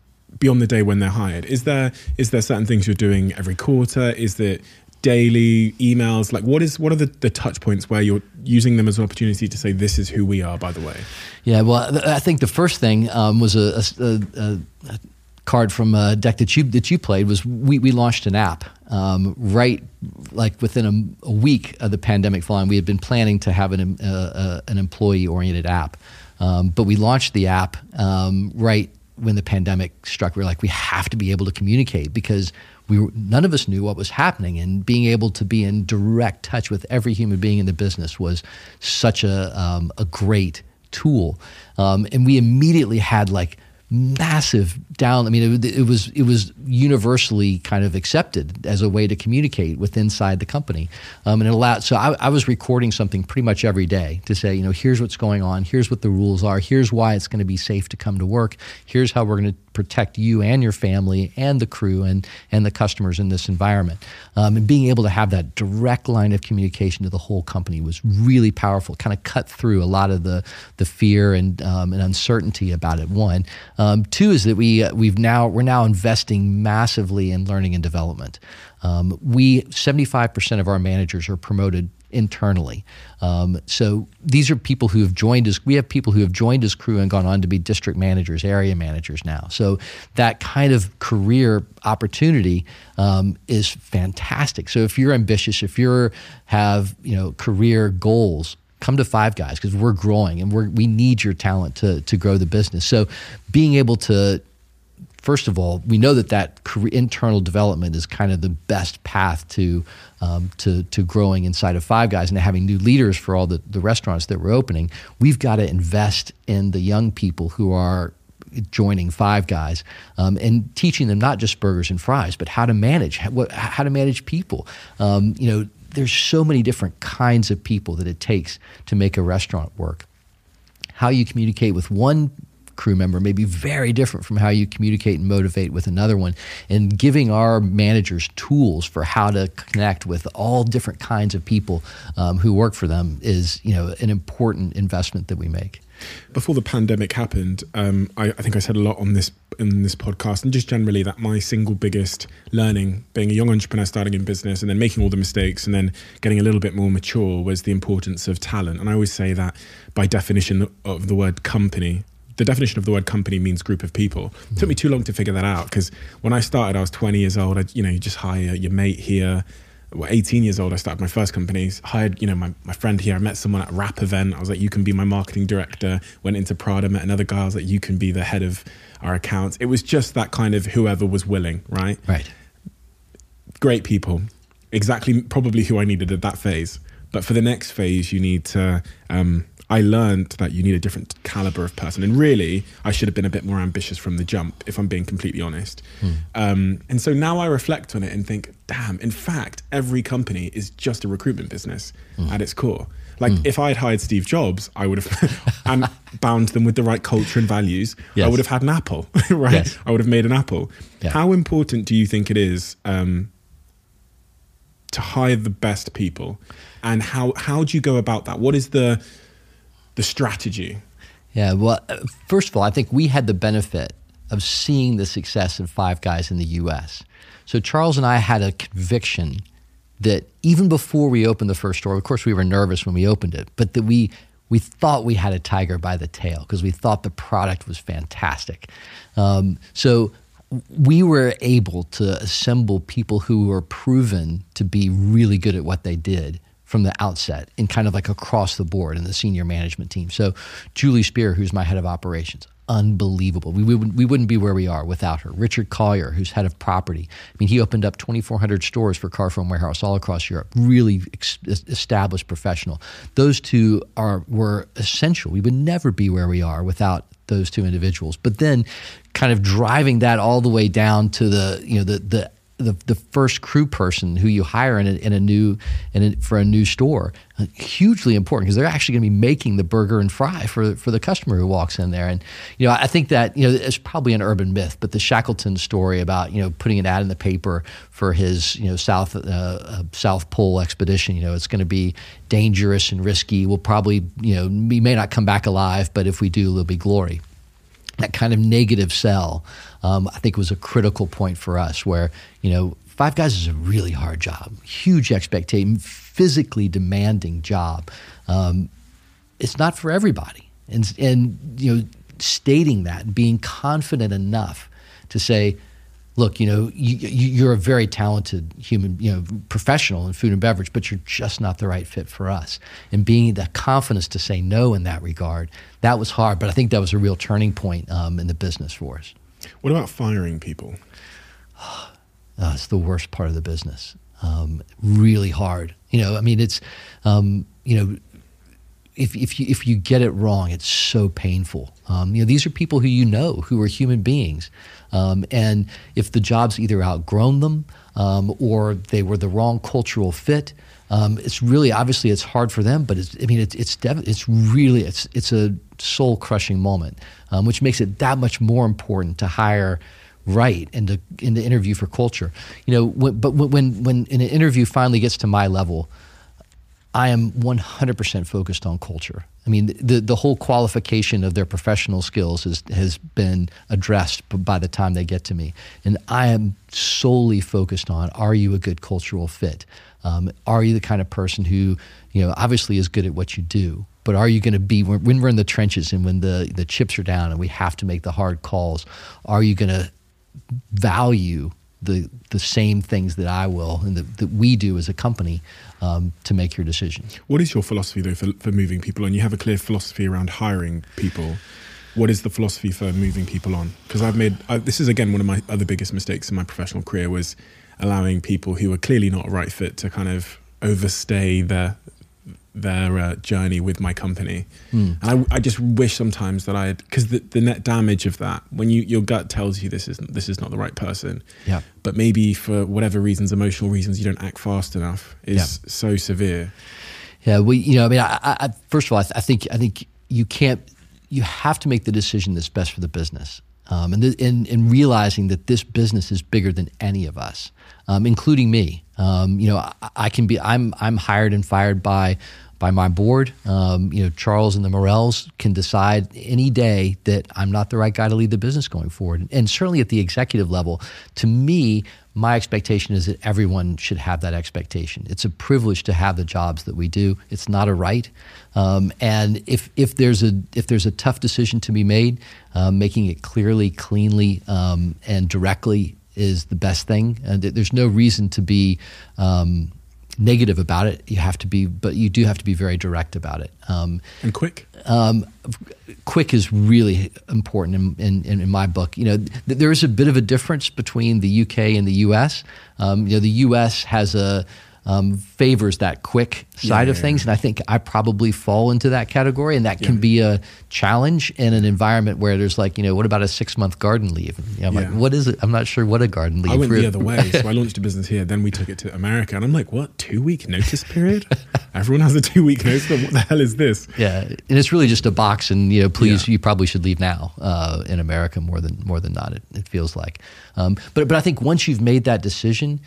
beyond the day when they're hired? Is there is there certain things you're doing every quarter? Is it daily emails? Like what is what are the, the touch points where you're using them as an opportunity to say this is who we are? By the way, yeah. Well, I think the first thing um, was a, a, a, a, card from a deck that you that you played was we, we launched an app um, right like within a, a, week of the pandemic falling. We had been planning to have an uh, an employee oriented app, um, but we launched the app um, right when the pandemic struck, we were like, we have to be able to communicate because we were, none of us knew what was happening, and being able to be in direct touch with every human being in the business was such a um, a great tool. Um, and we immediately had like massive down. I mean, it, it, was it was universally kind of accepted as a way to communicate with inside the company, um, and it allowed. So I, I, was recording something pretty much every day to say, you know, here's what's going on, here's what the rules are, here's why it's going to be safe to come to work, here's how we're going to protect you and your family and the crew and and the customers in this environment, um, and being able to have that direct line of communication to the whole company was really powerful. Kind of cut through a lot of the the fear and um, and uncertainty about it. One. Um, two is that we uh, we've now we're now investing massively in learning and development. Um, we 75% of our managers are promoted internally. Um, so these are people who have joined us. We have people who have joined as crew and gone on to be district managers, area managers now. So that kind of career opportunity um, is fantastic. So if you're ambitious, if you have you know career goals, come to Five Guys because we're growing and we're, we need your talent to, to grow the business. So being able to, first of all, we know that that internal development is kind of the best path to, um, to, to growing inside of Five Guys and having new leaders for all the, the restaurants that we're opening. We've got to invest in the young people who are joining Five Guys um, and teaching them not just burgers and fries, but how to manage how, to manage people. Um, you know, there's so many different kinds of people that it takes to make a restaurant work. How you communicate with one crew member may be very different from how you communicate and motivate with another one. And giving our managers tools for how to connect with all different kinds of people um, who work for them is, you know, an important investment that we make. Before the pandemic happened, um, I, I think I said a lot on this in this podcast, and just generally that my single biggest learning, being a young entrepreneur starting in business, and then making all the mistakes, and then getting a little bit more mature, was the importance of talent. And I always say that by definition of the word company, the definition of the word company means group of people. It took me too long to figure that out because when I started, I was 20 years old. I, you know, you just hire your mate here. Well, 18 years old, I started my first companies. Hired, you know, my, my friend here. I met someone at a rap event. I was like, you can be my marketing director. Went into Prada, met another guy. I was like, you can be the head of our accounts. It was just that kind of whoever was willing, right? Right. Great people. Exactly, probably who I needed at that phase. But for the next phase, you need to um, I learned that you need a different caliber of person. And really, I should have been a bit more ambitious from the jump, if I'm being completely honest. Hmm. Um, and so now I reflect on it and think, damn, in fact, every company is just a recruitment business hmm. at its core. Like hmm. if I had hired Steve Jobs, I would have [laughs] and bound them with the right culture and values. Yes. I would have had an Apple, [laughs] right? Yes. I would have made an Apple. Yeah. How important do you think it is um, to hire the best people, and how how do you go about that? What is the the strategy? Yeah, well, first of all, I think we had the benefit of seeing the success of Five Guys in the US. So Charles and I had a conviction that even before we opened the first store, of course, we were nervous when we opened it, but that we we thought we had a tiger by the tail because we thought the product was fantastic. Um, so we were able to assemble people who were proven to be really good at what they did from the outset and kind of like across the board in the senior management team. So Julie Spear, who's my head of operations, unbelievable. We, we, we wouldn't be where we are without her. Richard Collier, who's head of property. I mean, he opened up 2,400 stores for Carphone Warehouse all across Europe. Really ex- established professional. Those two are were essential. We would never be where we are without those two individuals. But then, kind of driving that all the way down to the you know the the the, the first crew person who you hire in a, in a new in a, for a new store hugely important because they're actually going to be making the burger and fry for for the customer who walks in there. And you know I think that you know it's probably an urban myth but the Shackleton story about you know putting an ad in the paper for his you know South uh, uh, South Pole expedition you know it's going to be dangerous and risky. We'll probably you know we may not come back alive but if we do there'll be glory that kind of negative sell, um, I think was a critical point for us where, you know, Five Guys is a really hard job, huge expectation, physically demanding job. Um, it's not for everybody. And, and, you know, stating that, being confident enough to say, look, you know, you, are a very talented human, you know, professional in food and beverage, but you're just not the right fit for us. And being the confidence to say no in that regard, that was hard. But I think that was a real turning point um, in the business for us. What about firing people? [sighs] It's the worst part of the business. Um, really hard. You know, I mean, it's, um, you know, if, if you if you get it wrong, it's so painful. Um, you know, these are people who you know who are human beings, um, and if the job's either outgrown them um, or they were the wrong cultural fit, um, it's really obviously it's hard for them. But it's, I mean, it's it's dev- it's really it's it's a soul crushing moment, um, which makes it that much more important to hire right and to in the interview for culture. You know, when, but when when an interview finally gets to my level. I am 100% focused on culture. I mean, the, the whole qualification of their professional skills has, has been addressed by the time they get to me. And I am solely focused on are you a good cultural fit? Um, are you the kind of person who, you know, obviously is good at what you do, but are you going to be, when we're in the trenches and when the, the chips are down and we have to make the hard calls, are you going to value the the same things that I will and that, that we do as a company um, to make your decision. What is your philosophy though for, for moving people on? You have a clear philosophy around hiring people. What is the philosophy for moving people on? Because I've made I, this is again one of my other biggest mistakes in my professional career was allowing people who are clearly not a right fit to kind of overstay their their uh, journey with my company. Mm. And I, I, just wish sometimes that I had, because the, the net damage of that, when you your gut tells you this isn't, this is not the right person, yeah. but maybe for whatever reasons, emotional reasons, you don't act fast enough, is yeah. so severe. Yeah, we, you know, I mean, I, I, first of all, I, th- I think I think you can't you have to make the decision that's best for the business. Um, and, th- and, and realizing that this business is bigger than any of us, um, including me. Um, you know, I, I can be. I'm I'm hired and fired by by my board. Um, you know, Charles and the Murrells can decide any day that I'm not the right guy to lead the business going forward. And certainly at the executive level, to me, my expectation is that everyone should have that expectation. It's a privilege to have the jobs that we do. It's not a right. Um, and if if there's a if there's a tough decision to be made, um, making it clearly, cleanly, um, and directly is the best thing. And there's no reason to be um, negative about it. You have to be, but you do have to be very direct about it. Um, And quick. um, quick is really important in, in, in my book. You know, th- there is a bit of a difference between the UK and the US. Um, you know, the US has a um, favors that quick side of Yeah. things, and I think I probably fall into that category, and that can be a challenge in an environment where there's like, you know, what about a six month garden leave? And, you know, I'm Yeah. like, what is it? I'm not sure what a garden leave. Is. I went the other [laughs] way. So I launched a business here. Then we took it to America. And I'm like, what? Two week notice period? [laughs] Everyone has a two week notice. But What the hell is this? Yeah, and it's really just a box, and you know, please, you probably should leave now uh, in America more than more than not. It, it feels like, um, but but I think once you've made that decision,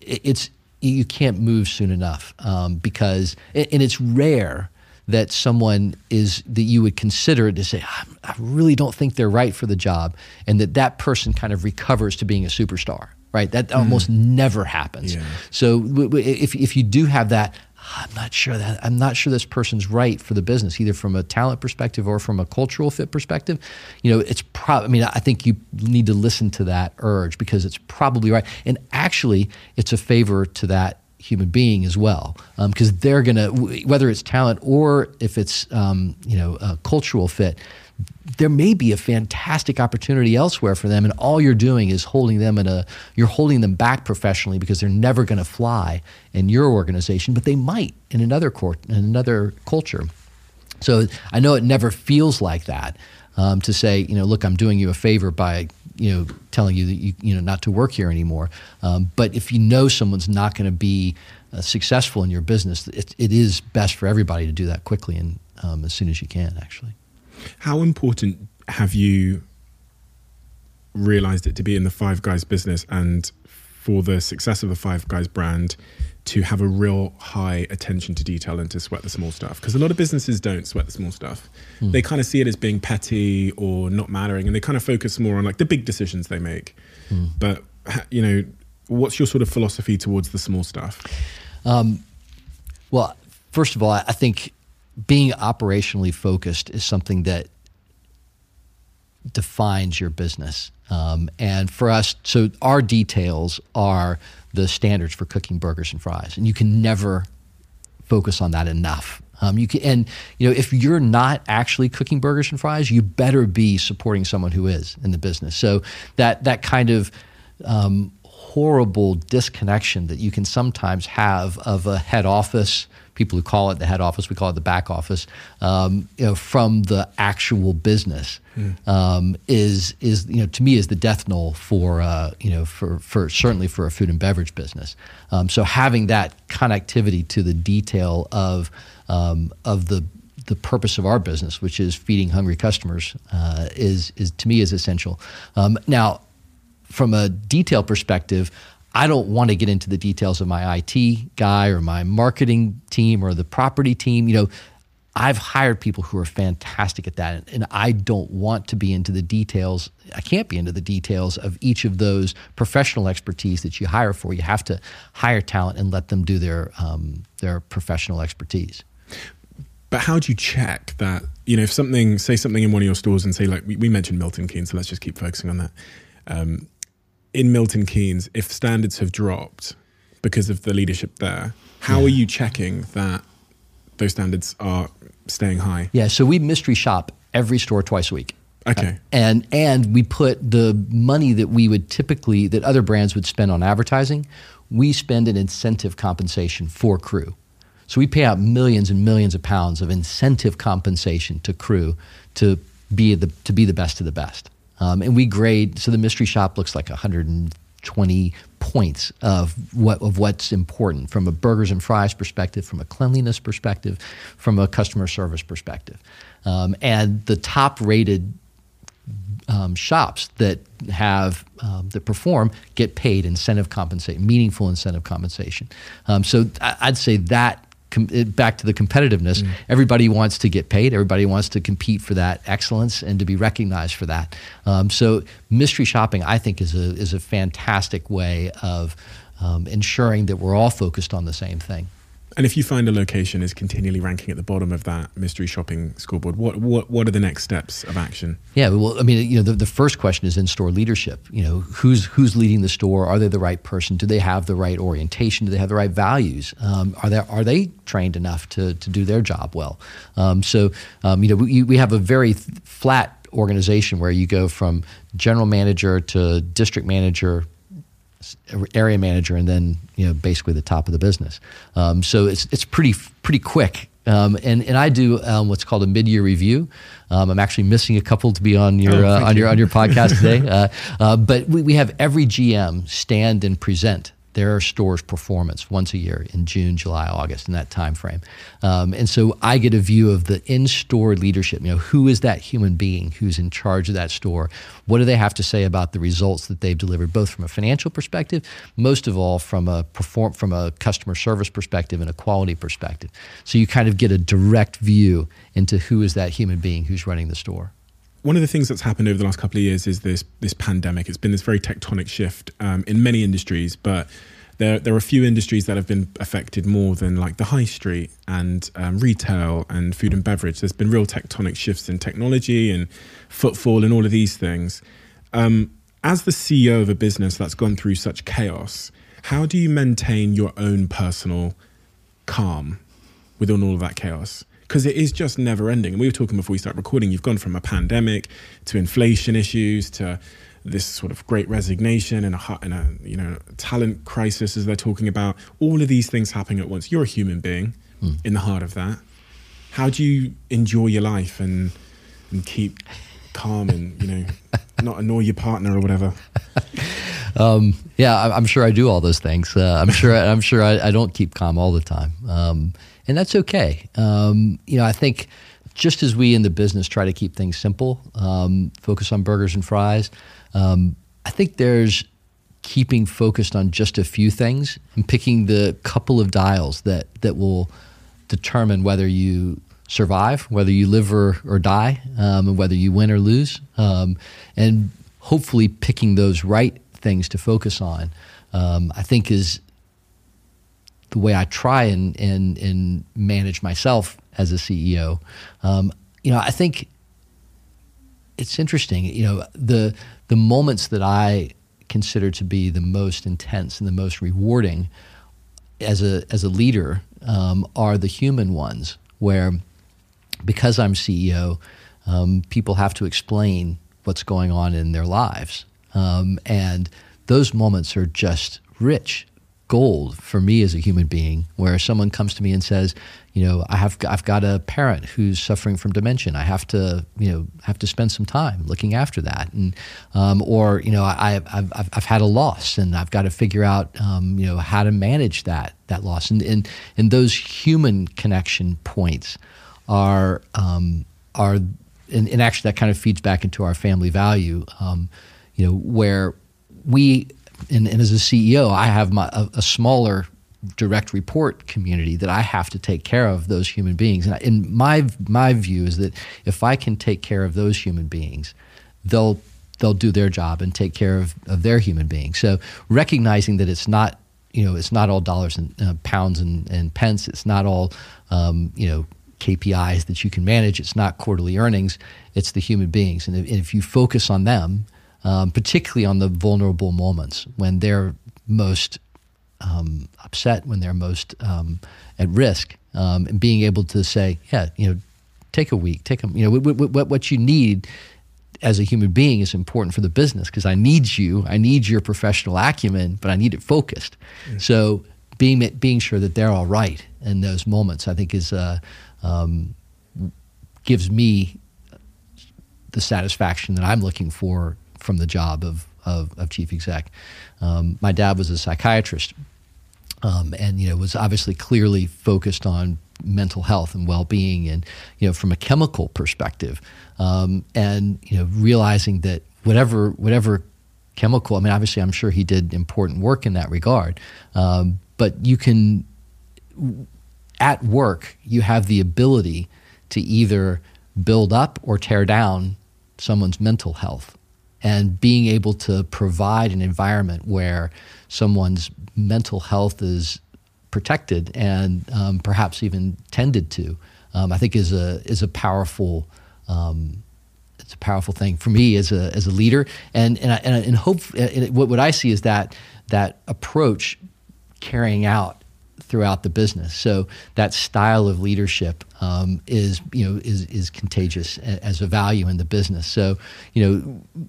it's you can't move soon enough um, because and it's rare that someone is that you would consider to say "I'm- really don't think they're right for the job, and that that person kind of recovers to being a superstar. Right, that almost never happens. Yeah. So w- w- if if you do have that, I'm not sure that I'm not sure this person's right for the business, either from a talent perspective or from a cultural fit perspective. You know, it's probably. I mean, I think you need to listen to that urge because it's probably right, and actually, it's a favor to that human being as well because they're gonna whether it's talent or if it's um, you know a cultural fit there may be a fantastic opportunity elsewhere for them and all you're doing is holding them in a you're holding them back professionally because they're never going to fly in your organization but they might in another court in another culture. So i know it never feels like that um, to say you know look i'm doing you a favor by you know telling you that you, you know not to work here anymore. Um, but if you know someone's not going to be uh, successful in your business it, it is best for everybody to do that quickly and um, as soon as you can actually How important have you realized it to be in the Five Guys business and for the success of the Five Guys brand to have a real high attention to detail and to sweat the small stuff? Because a lot of businesses don't sweat the small stuff. Hmm. They kind of see it as being petty or not mattering and they kind of focus more on like the big decisions they make. Hmm. But, you know, what's your sort of philosophy towards the small stuff? Um, well, first of all, I I think being operationally focused is something that defines your business. Um, and for us, so our details are the standards for cooking burgers and fries, and you can never focus on that enough. Um, you can, and you know, if you're not actually cooking burgers and fries, you better be supporting someone who is in the business. So that that kind of um, horrible disconnection that you can sometimes have of a head office. People who call it the head office, we call it the back office, um, you know, from the actual business um, is is you know to me is the death knell for uh, you know for for certainly for a food and beverage business. Um, so having that connectivity to the detail of um, of the the purpose of our business, which is feeding hungry customers, uh, is is to me is essential. Um, now, from a detail perspective, I don't want to get into the details of my IT guy or my marketing team or the property team. You know, I've hired people who are fantastic at that, and I don't want to be into the details. I can't be into the details of each of those professional expertise that you hire for. You have to hire talent and let them do their um, their professional expertise. But how do you check that? You know, if something, say something in one of your stores and say, like, we, we mentioned Milton Keynes, so let's just keep focusing on that. Um, in Milton Keynes, if standards have dropped because of the leadership there, how are you checking that those standards are staying high? Yeah, so we mystery shop every store twice a week. Okay. and and we put the money that we would typically that other brands would spend on advertising we spend an incentive compensation for crew so we pay out millions and millions of pounds of incentive compensation to crew to be the to be the best of the best um, and we grade so the mystery shop looks like 120 points of what of what's important from a burgers and fries perspective, from a cleanliness perspective, from a customer service perspective, um, and the top rated um, shops that have um, that perform get paid incentive compensation, meaningful incentive compensation. Um, so I'd say that com- back to the competitiveness. Everybody wants to get paid. Everybody wants to compete for that excellence and to be recognized for that. Um, so mystery shopping, I think, is a is a fantastic way of um, ensuring that we're all focused on the same thing. And if you find a location is continually ranking at the bottom of that mystery shopping scoreboard, what what what are the next steps of action? Yeah, well, I mean, you know, the, the first question is in-store leadership. You know, who's who's leading the store? Are they the right person? Do they have the right orientation? Do they have the right values? Um, are they are they trained enough to to do their job well? Um, so, um, you know, we, we have a very flat organization where you go from general manager to district manager area manager and then you know basically the top of the business. Um, so it's it's pretty pretty quick. Um, and and I do um, what's called a mid year review. Um, I'm actually missing a couple to be on your Oh, uh, on your on your [laughs] podcast today. Uh, uh, but we, we have every GM stand and present their store's performance once a year in June, July, August, in that time frame. Um, and so I get a view of the in-store leadership. You know, who is that human being who's in charge of that store? What do they have to say about the results that they've delivered, both from a financial perspective, most of all from a perform from a customer service perspective and a quality perspective. So you kind of get a direct view into who is that human being who's running the store. One of the things that's happened over the last couple of years is this this pandemic. It's been this very tectonic shift um, in many industries, but there there are a few industries that have been affected more than like the high street and um, retail and food and beverage. There's been real tectonic shifts in technology and footfall and all of these things. Um, as the CEO of a business that's gone through such chaos, how do you maintain your own personal calm within all of that chaos because it is just never ending. And we were talking before we start recording. You've gone from a pandemic to inflation issues to this sort of great resignation and a and a you know talent crisis as they're talking about. All of these things happening at once. You're a human being in the heart of that. How do you enjoy your life and and keep calm and you know [laughs] not annoy your partner or whatever? Yeah, I- I'm sure I do all those things. Uh, I'm sure. I'm sure I, I don't keep calm all the time, um, and that's okay. Um, you know, I think just as we in the business try to keep things simple, um, focus on burgers and fries. Um, I think there's keeping focused on just a few things and picking the couple of dials that that will determine whether you survive, whether you live or, or die, um, and whether you win or lose, um, and hopefully picking those right things to focus on. Um, I think is the way I try and and and manage myself as a CEO. Um, you know, I think it's interesting. You know, the the moments that I consider to be the most intense and the most rewarding as a as a leader um, are the human ones, where because I'm CEO, um, people have to explain what's going on in their lives, um, and those moments are just rich gold for me as a human being. Where someone comes to me and says, you know, I have I've got a parent who's suffering from dementia. I have to you know have to spend some time looking after that, and um, or you know I, I've, I've I've had a loss and I've got to figure out um, you know how to manage that that loss, and and and those human connection points are um, are and, and actually that kind of feeds back into our family value, um, you know, where we and, and as a CEO, I have my a, a smaller direct report community that I have to take care of those human beings. And, I, and my my view is that if I can take care of those human beings, they'll they'll do their job and take care of, of their human beings. So recognizing that it's not you know it's not all dollars and uh, pounds and, and pence. It's not all um, you know KPIs that you can manage. It's not quarterly earnings. It's the human beings. And if, if you focus on them, um, particularly on the vulnerable moments when they're most um, upset, when they're most um, at risk, um, and being able to say, yeah, you know, take a week, take a, you know, what, what, what you need as a human being is important for the business because I need you, I need your professional acumen, but I need it focused. So being being sure that they're all right in those moments, I think is uh, um, gives me the satisfaction that I'm looking for from the job of of, of chief exec. Um, my dad was a psychiatrist, um, and you know was obviously clearly focused on mental health and well-being, and you know from a chemical perspective, um, and you know realizing that whatever whatever chemical, I mean, obviously, I'm sure he did important work in that regard, um, but you can at work you have the ability to either build up or tear down someone's mental health. And being able to provide an environment where someone's mental health is protected and um, perhaps even tended to, um, I think is a is a powerful um, it's a powerful thing for me as a as a leader. And and I, and, and hope and what what I see is that that approach carrying out throughout the business. So that style of leadership um, is you know is is contagious as a value in the business. So you know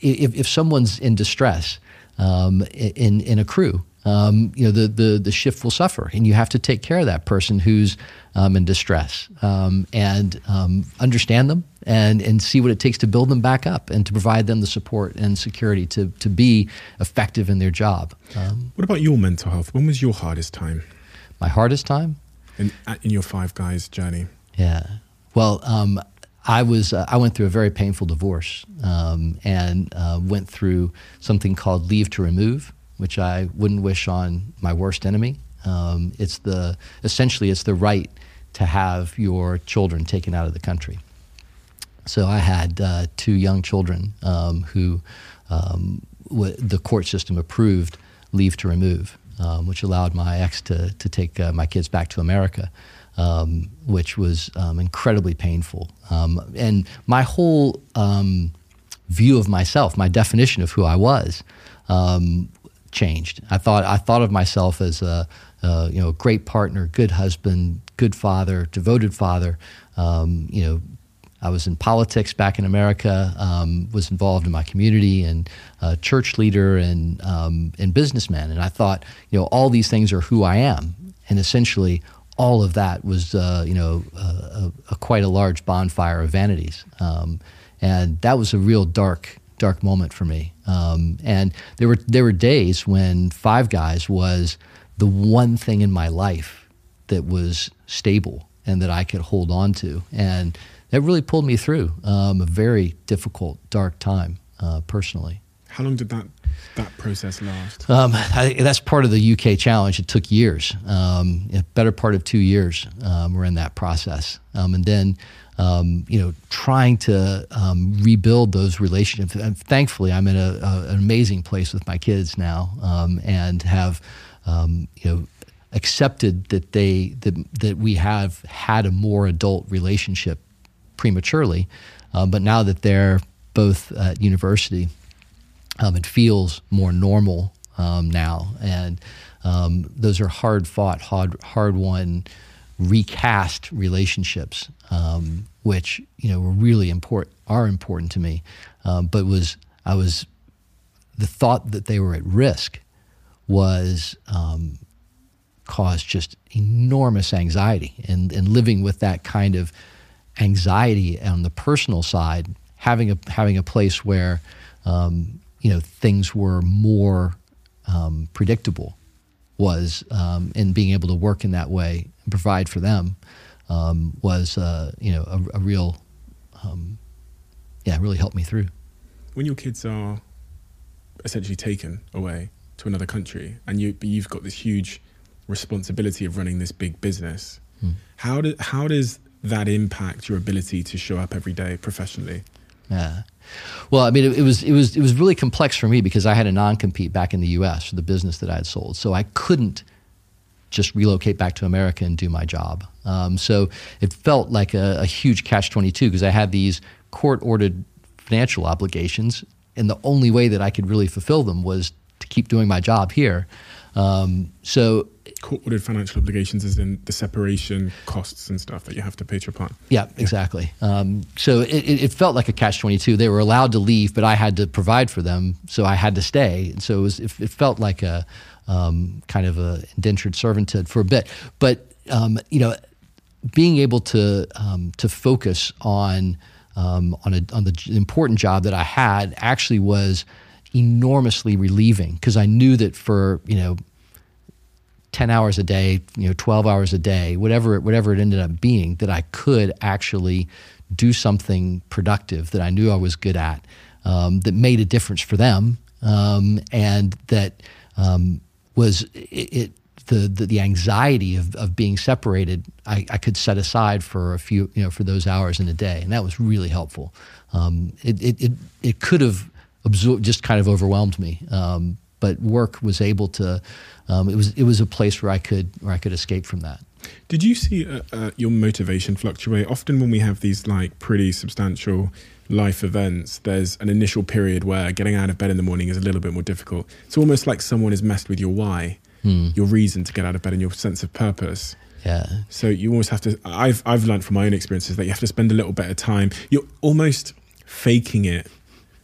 if if someone's in distress um, in in a crew. Um, you know the, the the shift will suffer, and you have to take care of that person who's um, in distress, um, and um, understand them, and and see what it takes to build them back up, and to provide them the support and security to to be effective in their job. Um, What about your mental health? When was your hardest time my hardest time, in, in your five guys journey? Yeah. Well, um, I was uh, I went through a very painful divorce um, and uh, went through something called leave to remove, which I wouldn't wish on my worst enemy. Um, it's the essentially it's the right to have your children taken out of the country. So I had uh, two young children um, who um, w- the court system approved leave to remove, um, which allowed my ex to, to take uh, my kids back to America, um, which was um, incredibly painful. Um, and my whole um, view of myself, my definition of who I was, um, changed. I thought I thought of myself as a, a you know great partner, good husband, good father, devoted father. You know, I was in politics back in America, um, was involved in my community and uh, church leader and um, and businessman. And I thought, you know, all these things are who I am, and essentially all of that was, uh, you know, a, a, a quite a large bonfire of vanities. Um, and that was a real dark dark moment for me. Um, and there were there were days when Five Guys was the one thing in my life that was stable and that I could hold on to, and that really pulled me through um, a very difficult, dark time uh, personally. How long did that that process last? Um, I, that's part of the UK challenge. It took years, um, better part of two years. Um, we're in that process, um, and then um, you know trying to um, rebuild those relationships. And thankfully, I'm in a, a, an amazing place with my kids now, and have you know accepted that they that that we have had a more adult relationship prematurely, but now that they're both at university um, it feels more normal um, now, and um, those are hard fought, hard hard won, recast relationships, um, which you know were really important, are important to me. Um, but was I was the thought that they were at risk was um, caused just enormous anxiety, and and living with that kind of anxiety on the personal side, having a having a place where um, you know things were more um, predictable was um, and being able to work in that way and provide for them um, was uh, you know a, a real um, yeah really helped me through. When your kids are essentially taken away to another country, and you you've got this huge responsibility of running this big business, how do, how does that impact your ability to show up every day professionally? Yeah. Well, I mean, it, it, was it was it was really complex for me because I had a non-compete back in the U.S. for the business that I had sold, so I couldn't just relocate back to America and do my job. Um, so it felt like a, a huge catch-22 because I had these court-ordered financial obligations, and the only way that I could really fulfill them was to keep doing my job here. Um, so Court ordered financial obligations is in the separation costs and stuff that you have to pay to your partner. Yeah, exactly. Um, so it, it felt like a catch twenty two. They were allowed to leave, but I had to provide for them, so I had to stay. And so it, was, it, it felt like a um, kind of a indentured servanthood for a bit. But um, you know, being able to um, to focus on um, on a, on the important job that I had actually was enormously relieving because I knew that for you know 10 hours a day, you know, 12 hours a day, whatever, whatever it ended up being, that I could actually do something productive that I knew I was good at, um, that made a difference for them, um, and that um, was it, it the, the, the anxiety of, of being separated, I, I could set aside for a few, you know, for those hours in a day, and that was really helpful. Um, it, it, it, it could have absorbed, just kind of overwhelmed me, um, but work was able to. Um, it was it was a place where I could where I could escape from that. Did you see uh, uh, your motivation fluctuate? Often, when we have these like pretty substantial life events, there's an initial period where getting out of bed in the morning is a little bit more difficult. It's almost like someone has messed with your why, your reason to get out of bed, and your sense of purpose. Yeah. So you always have to. I've I've learned from my own experiences that you have to spend a little bit of time. You're almost faking it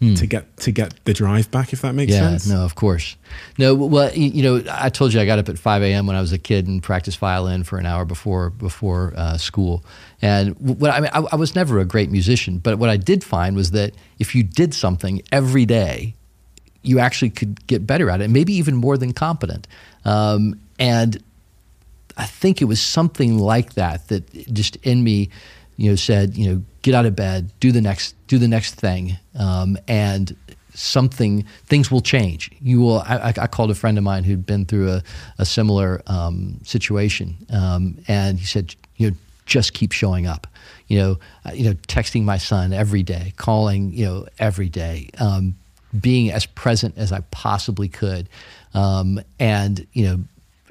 to get to get the drive back. If that makes Hmm. Yeah, sense. no, of course. No, well, you know, I told you I got up at 5 a.m. when I was a kid and practiced violin for an hour before before uh, school. And what I mean, I, I was never a great musician, but what I did find was that if you did something every day, you actually could get better at it, maybe even more than competent. Um, and I think it was something like that that just in me, you know, said, you know, get out of bed, do the next, do the next thing, um, and something, things will change. You will. I, I called a friend of mine who'd been through a, a similar um, situation, um, and he said, you know, just keep showing up. You know, uh, you know, texting my son every day, calling, you know, every day. Um, being as present as I possibly could, um, and you know,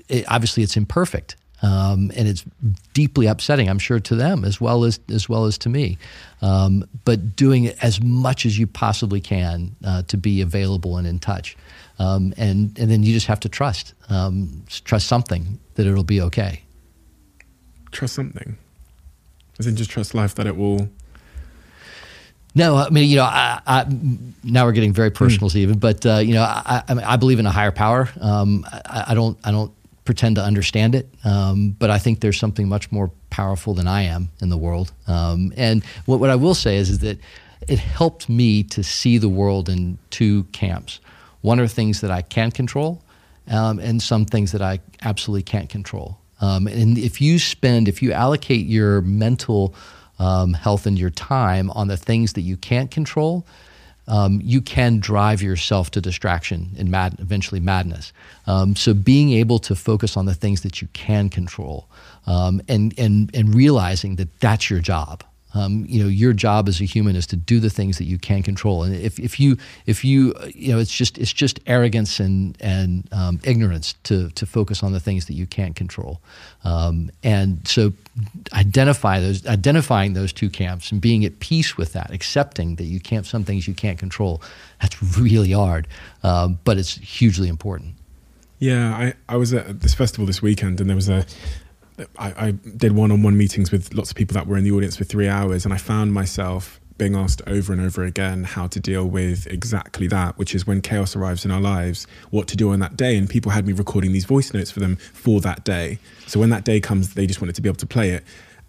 it, obviously it's imperfect um, and it's deeply upsetting i'm sure to them as well as as well as to me um, but doing as much as you possibly can uh, to be available and in touch um, and and then you just have to trust um, trust something that it'll be okay Trust something. As in, just trust life that it will. No, I mean, you know, I, I, now we're getting very personal, Stephen. But uh, you know, I, I, I believe in a higher power. Um, I, I don't, I don't pretend to understand it, um, but I think there's something much more powerful than I am in the world. Um, and what, what I will say is, is that it helped me to see the world in two camps. One are things that I can control, um, and some things that I absolutely can't control. Um, and if you spend, if you allocate your mental um, health and your time on the things that you can't control, um, you can drive yourself to distraction and mad, eventually madness. Um, so being able to focus on the things that you can control um, and, and, and realizing that that's your job. Um, you know, your job as a human is to do the things that you can control. And if, if you if you you know, it's just it's just arrogance and and um, ignorance to to focus on the things that you can't control. Um, and so, identify those identifying those two camps and being at peace with that, accepting that you can't some things you can't control. That's really hard, um, but it's hugely important. Yeah, I, I was at this festival this weekend and there was a. I, I did one on one meetings with lots of people that were in the audience for three hours, and I found myself being asked over and over again how to deal with exactly that, which is when chaos arrives in our lives, what to do on that day. And people had me recording these voice notes for them for that day. So when that day comes, they just wanted to be able to play it.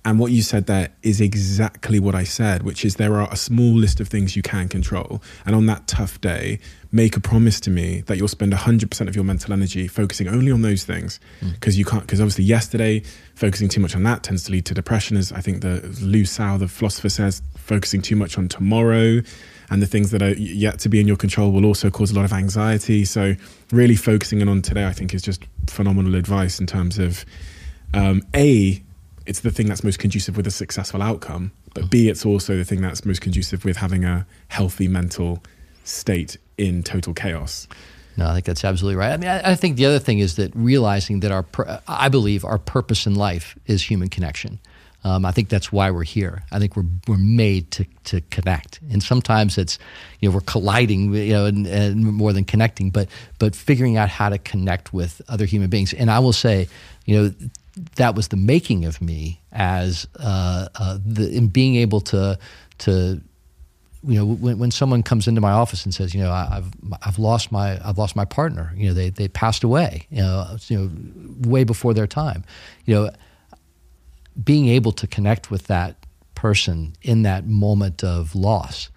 And what you said there is exactly what I said, which is there are a small list of things you can control. And on that tough day, make a promise to me that you'll spend 100% of your mental energy focusing only on those things. Because you can't, because obviously, yesterday, focusing too much on that tends to lead to depression, as I think the Lao Tzu, the philosopher, says, focusing too much on tomorrow and the things that are yet to be in your control will also cause a lot of anxiety. So, really focusing in on today, I think, is just phenomenal advice in terms of um, A, it's the thing that's most conducive with a successful outcome, but B, it's also the thing that's most conducive with having a healthy mental state in total chaos. No, I think that's absolutely right. I mean, I, I think the other thing is that realizing that our, I believe our purpose in life is human connection. Um, I think that's why we're here. I think we're we're made to to connect, and sometimes it's you know we're colliding, you know, and, and more than connecting, but but figuring out how to connect with other human beings. And I will say, you know, that was the making of me as uh, uh, the in being able to to you know when, when someone comes into my office and says you know I, I've I've lost my I've lost my partner you know they they passed away you know you know way before their time you know being able to connect with that person in that moment of loss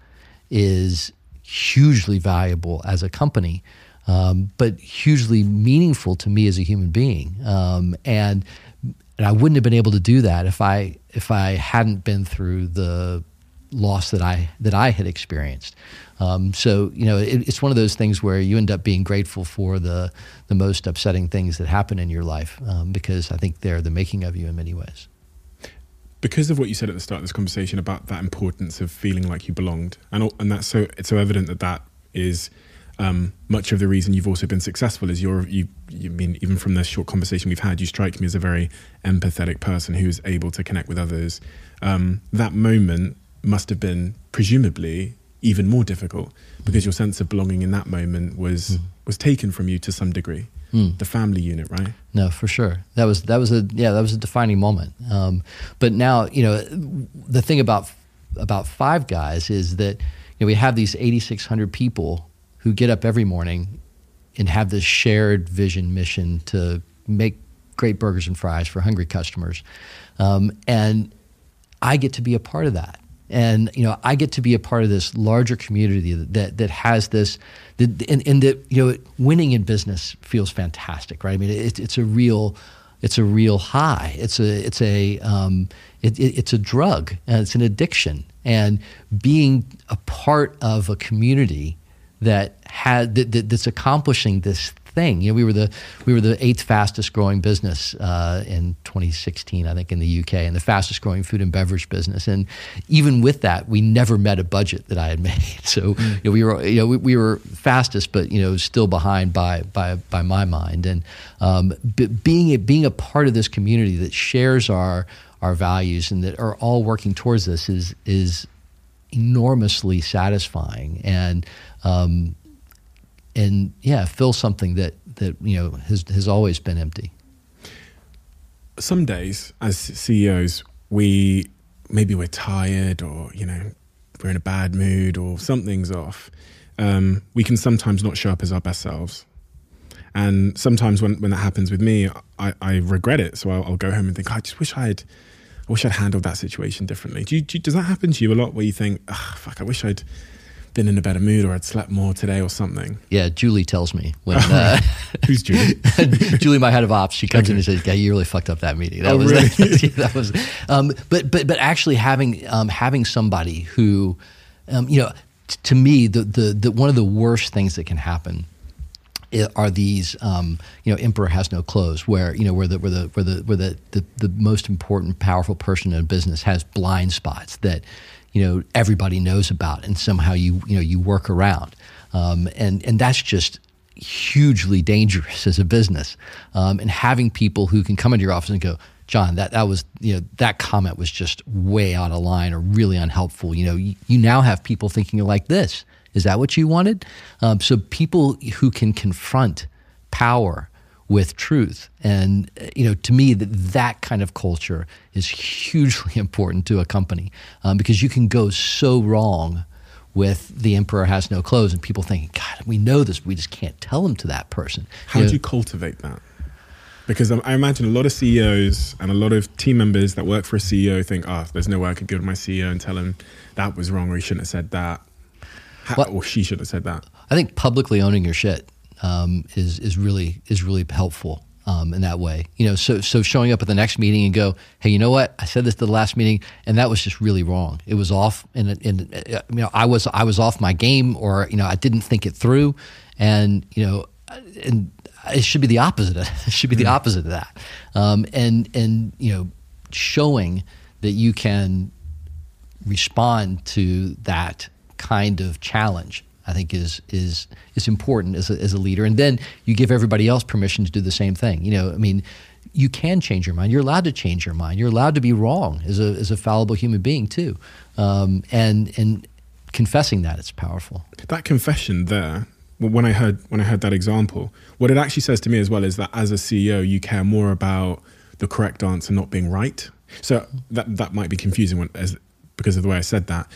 is hugely valuable as a company, um, but hugely meaningful to me as a human being. Um, and and I wouldn't have been able to do that if I if I hadn't been through the loss that I that I had experienced. Um, so you know, it, it's one of those things where you end up being grateful for the the most upsetting things that happen in your life um, because I think they're the making of you in many ways. because of what you said at the start of this conversation about that importance of feeling like you belonged, and and that's so it's so evident that that is um, much of the reason you've also been successful. Is you're you you mean even from the short conversation we've had, you strike me as a very empathetic person who's able to connect with others. Um, that moment must have been presumably even more difficult because your sense of belonging in that moment was was taken from you to some degree. The family unit, right? No, for sure. That was that was a yeah that was a defining moment. Um, but now you know the thing about about Five Guys is that you know we have these 8,600 people who get up every morning and have this shared vision mission to make great burgers and fries for hungry customers, um, and I get to be a part of that. And you know, I get to be a part of this larger community that that, has this, that, and, and that you know, winning in business feels fantastic, right? I mean, it, it's a real, it's a real high. It's a, it's a, um, it, it, it's a drug, and it's an addiction. And being a part of a community that had that, that's accomplishing this thing. You know, we were the we were the eighth fastest growing business uh, in 2016, I think, in the UK, and the fastest growing food and beverage business. And even with that, we never met a budget that I had [laughs] made. So you know, we were you know we, we were fastest, but you know still behind by by by my mind. And um, b- being a, being a part of this community that shares our our values and that are all working towards this is is enormously satisfying and um, and yeah, fill something that that you know has has always been empty. some days as CEOs, we maybe we're tired or you know we're in a bad mood or something's off. Um, we can sometimes not show up as our best selves, and sometimes when when that happens with me, I, I regret it. So I'll, I'll go home and think, I just wish I'd. I wish I'd handled that situation differently. Do you, do does that happen to you a lot where you think, oh, fuck, I wish I'd been in a better mood or I'd slept more today or something? Yeah, Julie tells me when uh, [laughs] Who's Julie? [laughs] Julie, my head of ops, she comes in and says, "Yeah, you really fucked up that meeting." That Oh, was really? [laughs] that, was. Um, but but but actually having um, having somebody who, um, you know, t- to me, the, the the one of the worst things that can happen are these um, you know emperor has no clothes where you know where the where the where the where the, the, the most important powerful person in a business has blind spots that you know everybody knows about and somehow you you know you work around um, and and that's just hugely dangerous [laughs] as a business um, and having people who can come into your office and go John, that, that was, you know, that comment was just way out of line or really unhelpful. You know, you, you now have people thinking like this. Is that what you wanted? Um, so people who can confront power with truth, and you know, to me, that that kind of culture is hugely [laughs] important to a company um, because you can go so wrong with the emperor has no clothes, and people thinking, God, we know this, we just can't tell them to that person. How You do know, you cultivate that? Because I I imagine a lot of CEOs and a lot of team members that work for a CEO think, oh, there's no way I could go to my CEO and tell him that was wrong or he shouldn't have said that. How, What- or she shouldn't have said that. I think publicly owning your shit um, is is really is really helpful um, in that way. You know, so so showing up at the next meeting and go, hey, you know what? I said this to the last meeting, and that was just really wrong. It was off, and and uh, you know, I was I was off my game, or you know, I didn't think it through, and you know, and it should be the opposite. [laughs] It should be the opposite of that, um, and and you know, showing that you can respond to that kind of challenge I think is is is important as a, as a leader. And then you give everybody else permission to do the same thing. You know I mean you can change your mind. You're allowed to change your mind. You're allowed to be wrong as a as a fallible human being too. Um, and and confessing that it's powerful. That confession there, when I heard when I heard that example, what it actually says to me as well is that as a CEO, you care more about the correct answer not being right. So that that might be confusing when, as because of the way I said that.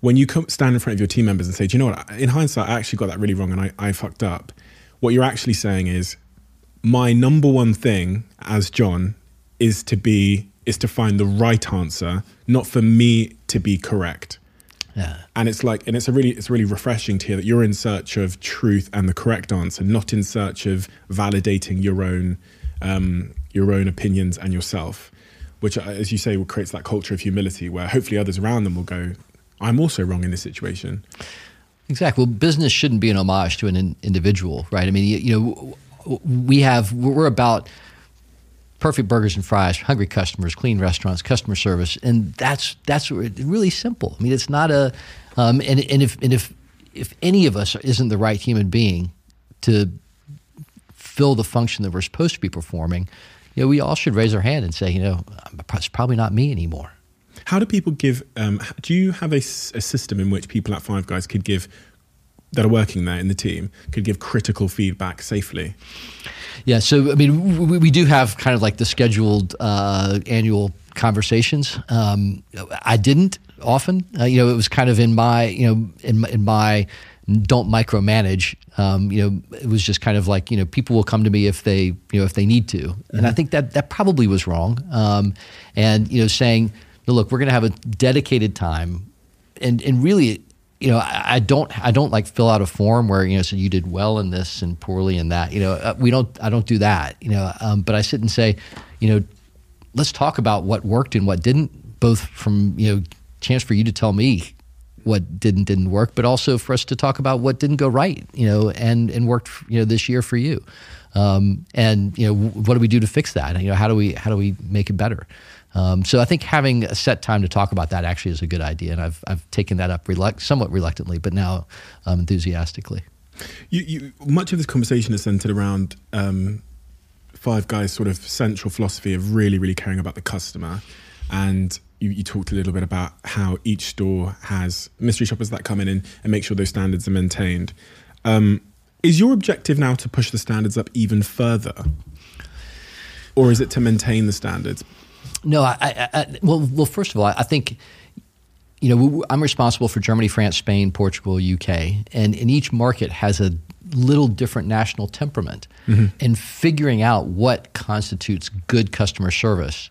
When you come stand in front of your team members and say, "Do you know what? In hindsight, I actually got that really wrong, and I, I fucked up." What you're actually saying is, my number one thing as John is to be is to find the right answer, not for me to be correct. Yeah. And it's like, and it's a really, it's really refreshing to hear that you're in search of truth and the correct answer, not in search of validating your own, um, your own opinions and yourself, which, uh, as you say, creates that culture of humility where hopefully others around them will go, I'm also wrong in this situation. Exactly. Well, business shouldn't be an homage to an in- individual, right? I mean, you, you know, we have we're about perfect burgers and fries, hungry customers, clean restaurants, customer service, and that's that's really simple. I mean, it's not a, um, and and if and if if any of us isn't the right human being to fill the function that we're supposed to be performing, you know, we all should raise our hand and say, you know, it's probably not me anymore. How do people give? Um, do you have a system in which people at Five Guys could give that are working there in the team could give critical feedback safely? Yeah, so I mean, we, we do have kind of like the scheduled uh, annual conversations. Um, I didn't often. Uh, you know, it was kind of in my, you know, in my, in my don't micromanage. Um, you know, it was just kind of like you know, people will come to me if they, you know, if they need to, and I think that that probably was wrong. Um, and you know, saying, look, we're going to have a dedicated time, and and really you know, I, I don't, I don't like fill out a form where you know, so you did well in this and poorly in that. You know, uh, we don't, I don't do that. You know, um, but I sit and say, you know, let's talk about what worked and what didn't, both from you know, chance for you to tell me what didn't didn't work, but also for us to talk about what didn't go right. You know, and and worked you know this year for you. Um, and you know, what do we do to fix that? You know, how do we how do we make it better? Um, so I think having a set time to talk about that actually is a good idea, and I've I've taken that up reluct- somewhat reluctantly, but now um, enthusiastically. You, you, much of this conversation is centered around um, Five Guys' sort of central philosophy of really, really caring about the customer, and you, you, talked a little bit about how each store has mystery shoppers that come in and, and make sure those standards are maintained. Um, is your objective now to push the standards up even further, or is it to maintain the standards? No, I, I, I, well, well. First of all, I think you know I'm responsible for Germany, France, Spain, Portugal, UK, and in each market has a little different national temperament. Mm-hmm. And figuring out what constitutes good customer service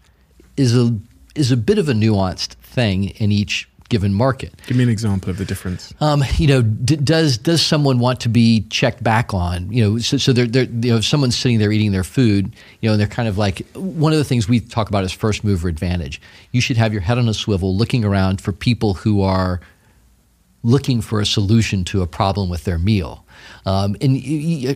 is a is a bit of a nuanced thing in each given market. Give me an example of the difference. Um, you know, d- does does someone want to be checked back on? You know, so, so they're, they're, you know, if someone's sitting there eating their food, you know, and they're kind of like one of the things we talk about is first mover advantage. You should have your head on a swivel, looking around for people who are looking for a solution to a problem with their meal. Um, and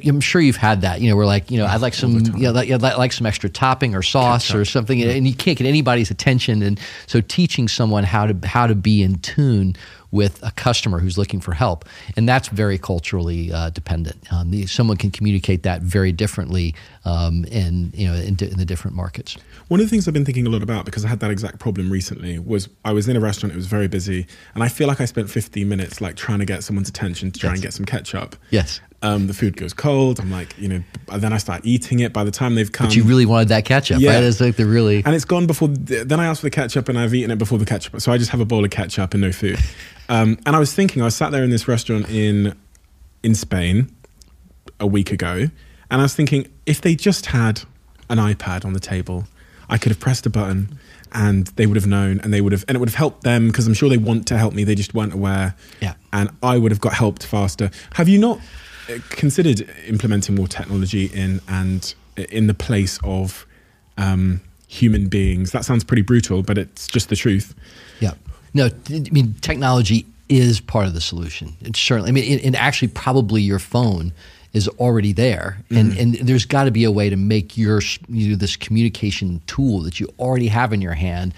I'm sure you've had that. You know, we're like, you know, I'd like some, you know, like, I'd like some extra topping or sauce Ketchup. or something, and you can't get anybody's attention. And so, teaching someone how to how to be in tune with a customer who's looking for help, and that's very culturally uh, dependent. Um, the, someone can communicate that very differently um, in you know in, in the different markets. One of the things I've been thinking a lot about because I had that exact problem recently was I was in a restaurant, it was very busy, and I feel like I spent 15 minutes like trying to get someone's attention to try yes. and get some ketchup. Yes. Um, the food goes cold. I'm like, you know, then I start eating it. By the time they've come, but you really wanted that ketchup, yeah. right? It's like the really, and it's gone before. Then I asked for the ketchup, and I've eaten it before the ketchup. So I just have a bowl of ketchup and no food. Um, and I was thinking, I sat there in this restaurant in in Spain a week ago, and I was thinking, if they just had an iPad on the table, I could have pressed a button and they would have known and they would have and it would have helped them because I'm sure they want to help me they just weren't aware. Yeah. And I would have got helped faster. Have you not uh, considered implementing more technology in and in the place of um, human beings? That sounds pretty brutal but it's just the truth no I mean technology is part of the solution it's certainly I mean and actually probably your phone is already there, and mm-hmm. and there's got to be a way to make your you know, this communication tool that you already have in your hand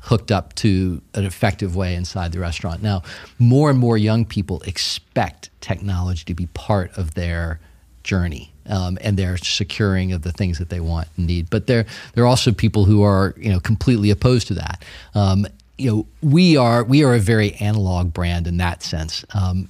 hooked up to an effective way inside the restaurant. Now, more and more young people expect technology to be part of their journey. Um, and their securing of the things that they want and need, but there there are also people who are you know completely opposed to that. Um, you know, we are we are a very analog brand in that sense. Um,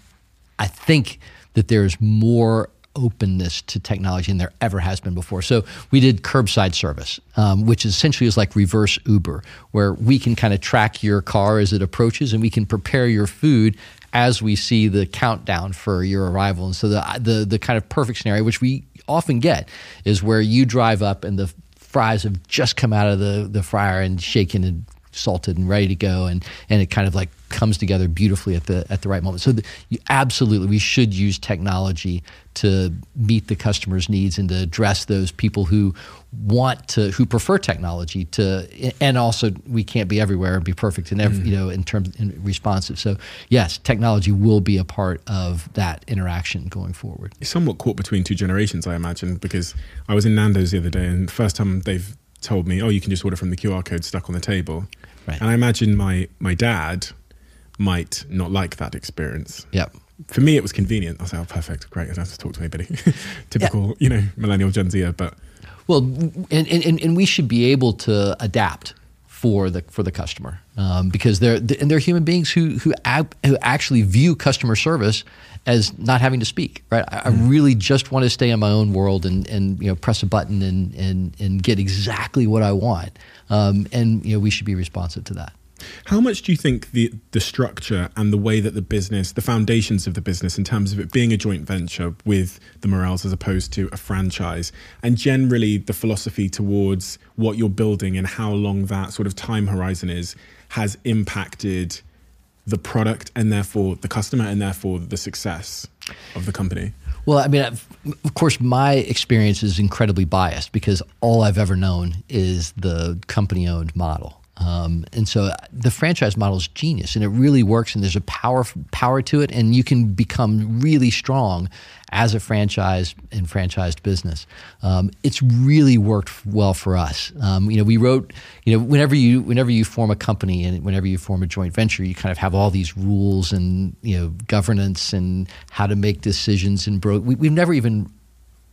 I think that there's more openness to technology than there ever has been before. So we did curbside service, um, which essentially is like reverse Uber, where we can kind of track your car as it approaches, and we can prepare your food as we see the countdown for your arrival. And so the the the kind of perfect scenario, which we often get, is where you drive up and the fries have just come out of the the fryer and shaken and salted and ready to go, and and it kind of like comes together beautifully at the at the right moment. So the, you, absolutely, we should use technology to meet the customer's needs and to address those people who want to who prefer technology to and also we can't be everywhere and be perfect in every, mm-hmm. you know in terms in responsive. So yes technology will be a part of that interaction going forward. It's somewhat caught between two generations, I imagine, because I was in Nando's the other day, and the first time they've told me, "Oh, you can just order from the QR code stuck on the table," Right. and I imagine my my dad might not like that experience. yep For me, it was convenient. I was like, "Oh, perfect, great. I don't have to talk to anybody." [laughs] Typical, you know, millennial Gen Z, but Well, and, and, and we should be able to adapt for the for the customer um, because they're and they're human beings who who, ab, who actually view customer service as not having to speak. Right? I, I really just want to stay in my own world and and you know press a button and and and get exactly what I want. Um, and you know we should be responsive to that. How much do you think the the structure and the way that the business, the foundations of the business, in terms of it being a joint venture with the Murrells as opposed to a franchise, and generally the philosophy towards what you're building and how long that sort of time horizon is, has impacted the product and therefore the customer and therefore the success of the company? Well, I mean, I've, of course, my experience is incredibly biased because all I've ever known is the company owned model. Um, and so the franchise model is genius and it really works and there's a power power to it and you can become really strong as a franchise and franchised business. Um, it's really worked well for us. Um, you know, we wrote, you know, whenever you whenever you form a company and whenever you form a joint venture, you kind of have all these rules and you know governance and how to make decisions and bro. We, we've never even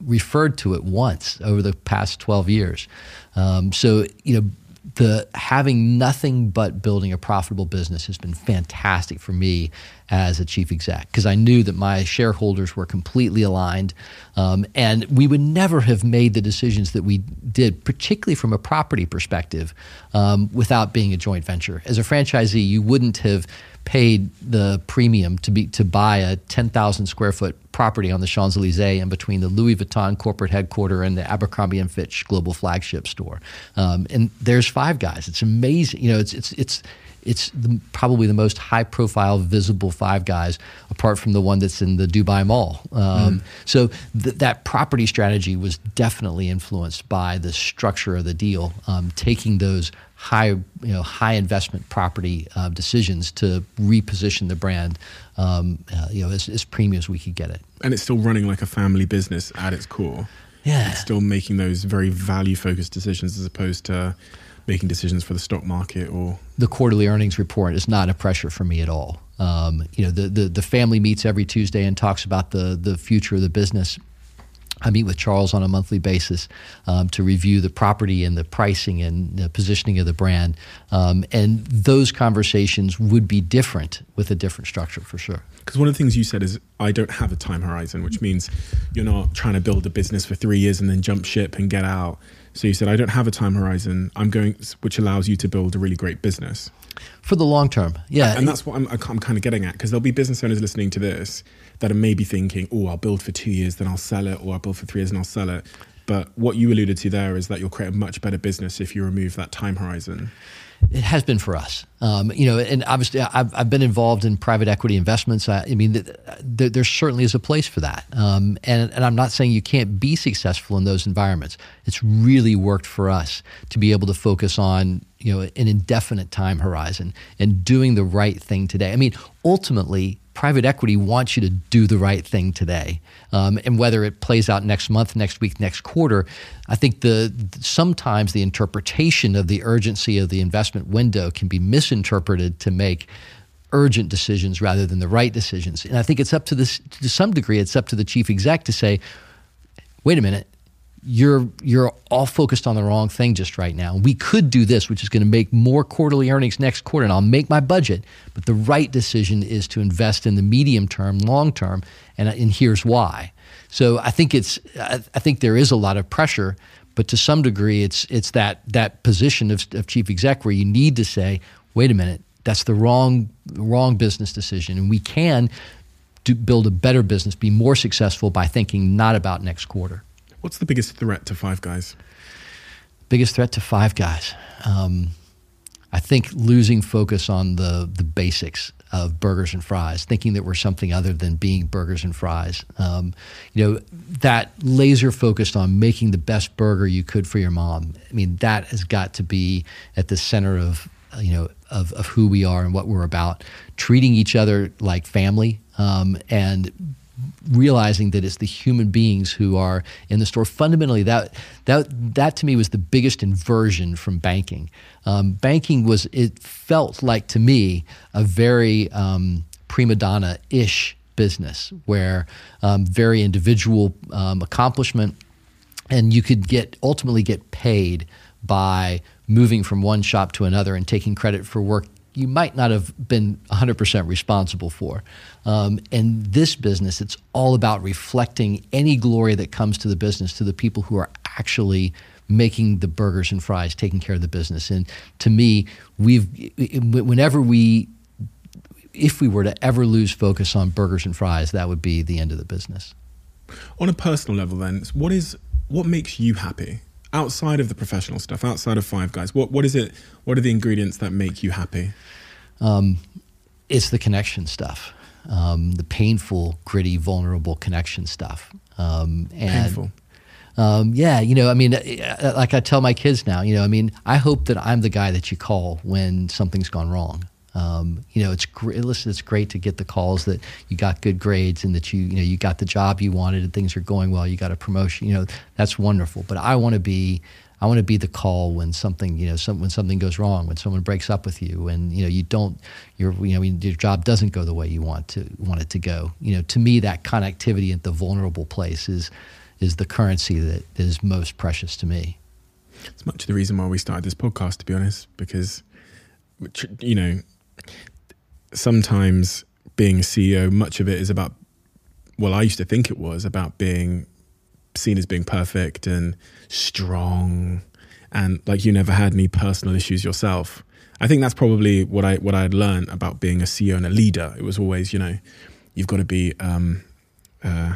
referred to it once over the past 12 years. Um, so, you know, the having nothing but building a profitable business has been fantastic for me as a chief exec because I knew that my shareholders were completely aligned, um, and we would never have made the decisions that we did, particularly from a property perspective, um, without being a joint venture. As a franchisee, you wouldn't have paid the premium to be to buy a 10,000 square foot property on the Champs Elysees in between the Louis Vuitton corporate headquarters and the Abercrombie and Fitch global flagship store. Um, and there's Five Guys. It's amazing. You know, it's it's it's it's the, probably the most high profile visible Five Guys apart from the one that's in the Dubai Mall. Um, So th- that property strategy was definitely influenced by the structure of the deal, um, taking those high you know high investment property uh, decisions to reposition the brand um, uh, you know as, as premium as we could get it. And it's still running like a family business at its core. Yeah. It's still making those very value focused decisions as opposed to making decisions for the stock market or the quarterly earnings report is not a pressure for me at all. Um, you know, the, the the family meets every Tuesday and talks about the the future of the business. I meet with Charles on a monthly basis um, to review the property and the pricing and the positioning of the brand. Um, and those conversations would be different with a different structure for sure. Because one of the things you said is, I don't have a time horizon, which means you're not trying to build a business for three years and then jump ship and get out. So you said, I don't have a time horizon. I'm going, which allows you to build a really great business. For the long term, yeah. And that's what I'm, I'm kind of getting at because there'll be business owners listening to this that are maybe thinking, oh, I'll build for two years, then I'll sell it, or I'll build for three years and I'll sell it. But what you alluded to there is that you'll create a much better business if you remove that time horizon. It has been for us, um, you know, and obviously I've, I've been involved in private equity investments. I, I mean, th- th- there certainly is a place for that, um, and and I'm not saying you can't be successful in those environments. It's really worked for us to be able to focus on you know an indefinite time horizon and doing the right thing today. I mean, ultimately, private equity wants you to do the right thing today. Um, and whether it plays out next month, next week, next quarter, I think the sometimes the interpretation of the urgency of the investment window can be misinterpreted to make urgent decisions rather than the right decisions. And I think it's up to this to some degree, it's up to the chief exec to say, wait a minute, you're you're all focused on the wrong thing just right now. We could do this, which is going to make more quarterly earnings next quarter, and I'll make my budget. But the right decision is to invest in the medium term, long term, and and here's why. So I think it's I, I think there is a lot of pressure, but to some degree, it's it's that that position of, of chief exec where you need to say, wait a minute, that's the wrong wrong business decision, and we can build a better business, be more successful by thinking not about next quarter. What's the biggest threat to Five Guys? biggest threat to Five Guys. Um, I think losing focus on the the basics of burgers and fries, thinking that we're something other than being burgers and fries. Um, you know, that laser focused on making the best burger you could for your mom. I mean, that has got to be at the center of you know of, of who we are and what we're about. Treating each other like family um, and realizing that it's the human beings who are in the store. Fundamentally, that that that to me was the biggest inversion from banking. Um, banking was it felt like to me a very um, prima donna ish business where um, very individual um, accomplishment, and you could get ultimately get paid by moving from one shop to another and taking credit for work you might not have been 100% responsible for. Um, and this business, it's all about reflecting any glory that comes to the business to the people who are actually making the burgers and fries, taking care of the business. And to me, we've whenever we if we were to ever lose focus on burgers and fries, that would be the end of the business. On a personal level, then, what is what makes you happy? Outside of the professional stuff, outside of Five Guys, what what is it? What are the ingredients that make you happy? Um, it's the connection stuff, um, the painful, gritty, vulnerable connection stuff. Um, and, painful. Um, yeah, you know, I mean, uh, uh, like I tell my kids now, you know, I mean, I hope that I'm the guy that you call when something's gone wrong. Um, you know, it's great. Listen, it's great to get the calls that you got good grades and that you, you know, you got the job you wanted and things are going well. You got a promotion. You know, that's wonderful. But I want to be, I want to be the call when something, you know, some, when something goes wrong, when someone breaks up with you, and you know, you don't, your, you know, your job doesn't go the way you want to want it to go. You know, to me, that connectivity at the vulnerable place is, is the currency that is most precious to me. It's much of the reason why we started this podcast, to be honest, because, you know, sometimes being a CEO, much of it is about, well, I used to think it was about being seen as being perfect and strong and like you never had any personal issues yourself. I think that's probably what I what I had learned about being a CEO and a leader. It was always, you know, you've got to be um, uh,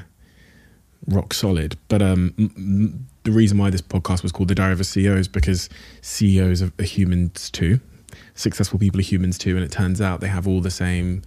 rock solid. But um, m- the reason why this podcast was called The Diary of a CEO is because CEOs are humans too successful people are humans too, and it turns out they have all the same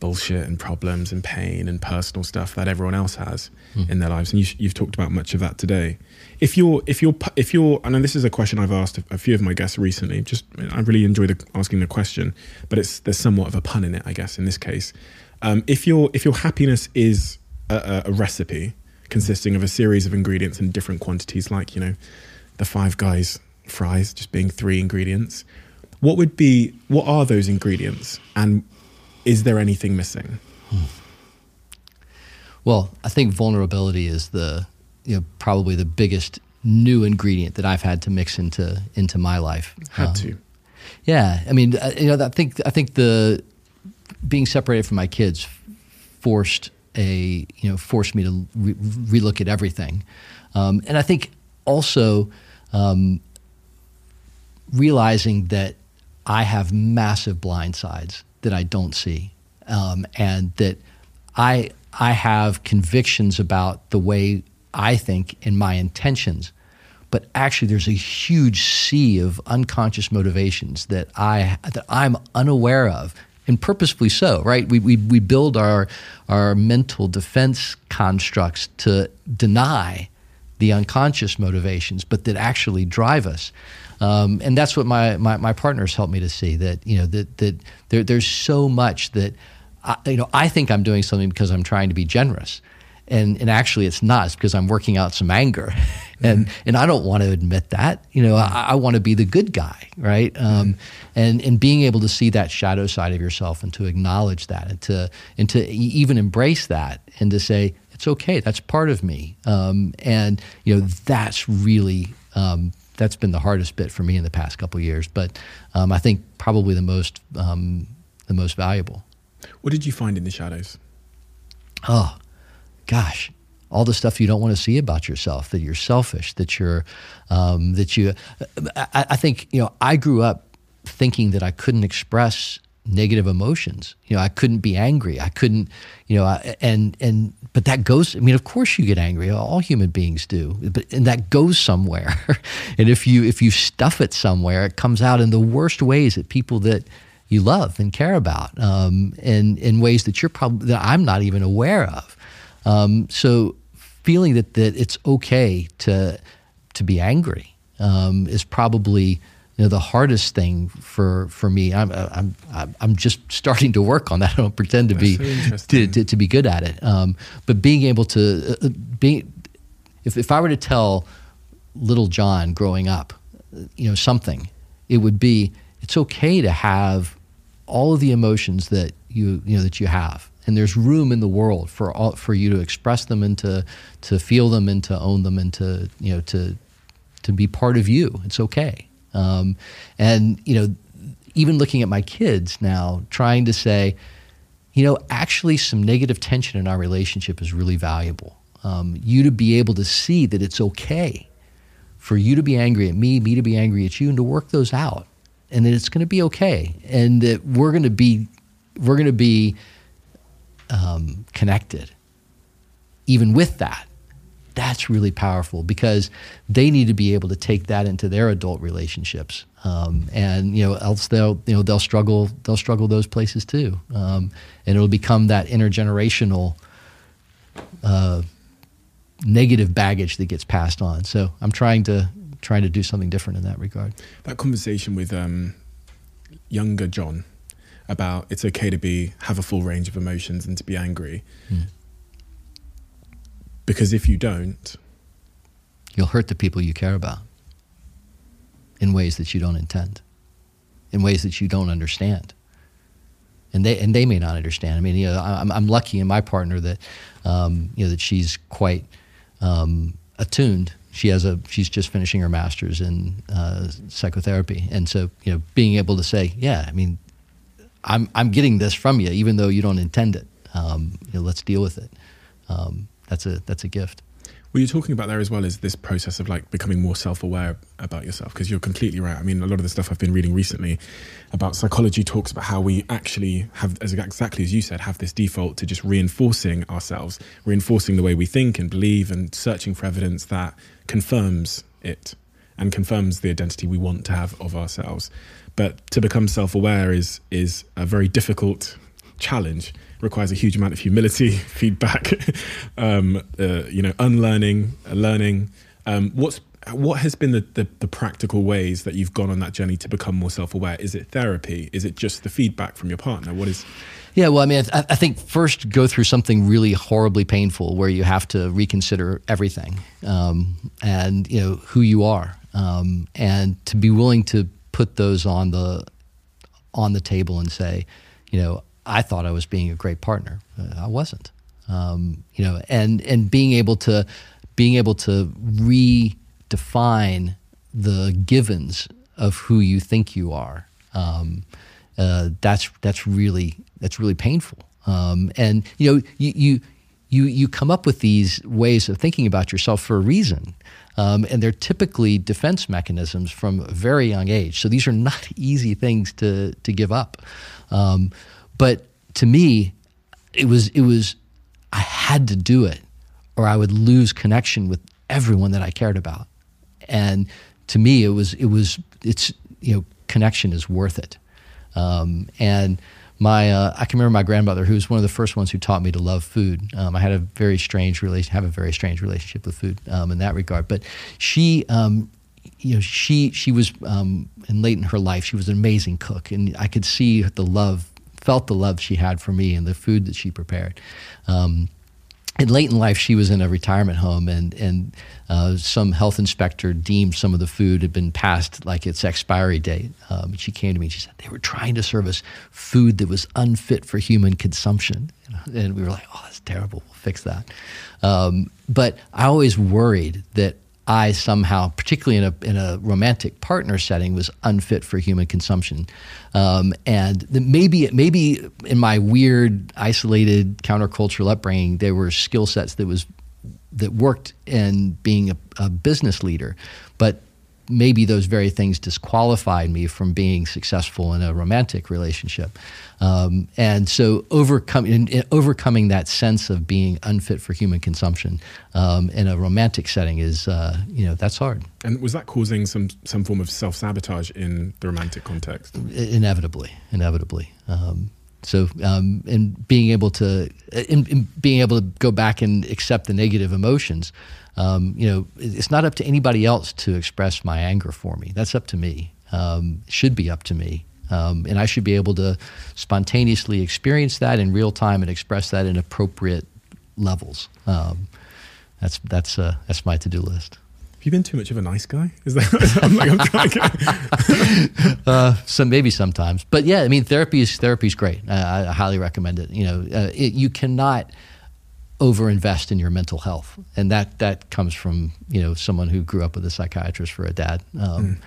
bullshit and problems and pain and personal stuff that everyone else has mm. in their lives. And you, have talked about much of that today. If you're, if you're, if you're, I know this is a question I've asked a, a few of my guests recently. Just, I really enjoy the, asking the question, but it's there's somewhat of a pun in it, I guess, in this case. Um, if your if your happiness is a, a, a recipe consisting of a series of ingredients in different quantities, like you know, the Five Guys fries just being three ingredients what would be what are those ingredients, and is there anything missing? Well, I think vulnerability is the you know probably the biggest new ingredient that I've had to mix into into my life. Had um, to. Yeah, I mean, uh, you know, I think I think the being separated from my kids forced a you know forced me to re- relook at everything, um, and I think also um, realizing that I have massive blind sides that I don't see, um, and that I I have convictions about the way I think and my intentions, but actually there's a huge sea of unconscious motivations that I that I'm unaware of, and purposefully so. Right? We we we build our our mental defense constructs to deny the unconscious motivations, but that actually drive us. Um, and that's what my, my, my, partners helped me to see that, you know, that, that there, there's so much that, I, you know, I think I'm doing something because I'm trying to be generous. And, and actually it's not, it's because I'm working out some anger. [laughs] and, mm-hmm. and I don't want to admit that, you know, I, I want to be the good guy. Right. Um, and, and being able to see that shadow side of yourself and to acknowledge that and to, and to even embrace that and to say, it's okay. That's part of me. Um, and, you know, that's really, um, that's been the hardest bit for me in the past couple years. But um, I think probably the most um, the most valuable. What did you find in the shadows? Oh, gosh, all the stuff you don't want to see about yourself. That you're selfish. That you're um, that you. I, I think you know. I grew up thinking that I couldn't express negative emotions. You know, I couldn't be angry. I couldn't, you know, I, and and but that goes. I mean, of course you get angry. All human beings do. But and that goes somewhere. [laughs] and if you if you stuff it somewhere, it comes out in the worst ways at people that you love and care about, um, and in ways that you're probably that I'm not even aware of. Um, so feeling that that it's okay to to be angry um, is probably you know the hardest thing for for me. I'm I'm I'm just starting to work on that. I don't pretend to That's be so to, to, to be good at it. Um, but being able to uh, be if if I were to tell little John growing up, uh, you know something, it would be it's okay to have all of the emotions that you you know that you have. And there's room in the world for all, for you to express them and to, to feel them and to own them and to you know to to be part of you. It's okay. Um, and you know, even looking at my kids now, trying to say, you know, actually, some negative tension in our relationship is really valuable. Um, you to be able to see that it's okay for you to be angry at me, me to be angry at you, and to work those out, and that it's going to be okay, and that we're going to be, we're going to be um, connected, even with that that's really powerful because they need to be able to take that into their adult relationships. Um, and you know else they'll you know they'll struggle they'll struggle those places too. Um, and it'll become that intergenerational uh, negative baggage that gets passed on. So i'm trying to trying to do something different in that regard. That conversation with um, younger John about it's okay to be have a full range of emotions and to be angry. Because if you don't, you'll hurt the people you care about in ways that you don't intend, in ways that you don't understand. And they, and they may not understand. I mean, you know, I'm, I'm lucky in my partner that, um, you know, that she's quite um, attuned. She has a, she's just finishing her master's in uh, psychotherapy. And so, you know, being able to say, yeah, I mean, I'm, I'm getting this from you, even though you don't intend it. Um, you know, let's deal with it. Um, that's a, that's a gift. what you're talking about there as well is this process of like becoming more self-aware about yourself because you're completely right. I mean, a lot of the stuff I've been reading recently about psychology talks about how we actually have, as exactly as you said, have this default to just reinforcing ourselves, reinforcing the way we think and believe, and searching for evidence that confirms it and confirms the identity we want to have of ourselves. But to become self-aware is is a very difficult challenge. Requires a huge amount of humility, [laughs] feedback, um, uh, you know, unlearning, uh, learning. Um, what's what has been the, the the practical ways that you've gone on that journey to become more self-aware? Is it therapy? Is it just the feedback from your partner? What is Yeah, well, I mean, I, I think first go through something really horribly painful where you have to reconsider everything um, and you know who you are, um, and to be willing to put those on the on the table and say, you know, I thought I was being a great partner, Uh, I wasn't. Um, you know, and and being able to being able to redefine the givens of who you think you are. Um, uh, that's that's really that's really painful. Um, and you know, you, you you you come up with these ways of thinking about yourself for a reason. Um, and they're typically defense mechanisms from a very young age. So these are not [laughs] easy things to to give up. Um, but to me, it was it was I had to do it, or I would lose connection with everyone that I cared about. And to me, it was it was it's you know connection is worth it. Um, and my uh, I can remember my grandmother, who was one of the first ones who taught me to love food. Um, I had a very strange relation, have a very strange relationship with food um, in that regard. But she, um, you know, she she was um, in late in her life, she was an amazing cook, and I could see the love, felt the love she had for me and the food that she prepared. Um, and late in life, she was in a retirement home, and and uh, some health inspector deemed some of the food had been past like its expiry date. Um, and she came to me and she said they were trying to serve us food that was unfit for human consumption, and we were like, "Oh, that's terrible. We'll fix that." Um, but I always worried that I somehow, particularly in a in a romantic partner setting, was unfit for human consumption, um, and maybe maybe in my weird, isolated, countercultural upbringing, there were skill sets that was that worked in being a, a business leader, but maybe those very things disqualified me from being successful in a romantic relationship. Um, and so overcoming in, in overcoming that sense of being unfit for human consumption um, in a romantic setting is uh, you know that's hard. And was that causing some some form of self sabotage in the romantic context? inevitably, inevitably. Um, so, um, and being able to, in, in being able to go back and accept the negative emotions, um, you know, it's not up to anybody else to express my anger for me. That's up to me. Um, should be up to me, um, and I should be able to spontaneously experience that in real time and express that in appropriate levels. Um, that's that's uh, that's my to do list. Have you been too much of a nice guy? Is that? [laughs] I'm like, I'm trying to [laughs] Uh, some maybe sometimes, but yeah, I mean, therapy is therapy is great. I, I highly recommend it. You know, uh, it, you cannot overinvest in your mental health, and that that comes from you know someone who grew up with a psychiatrist for a dad, um,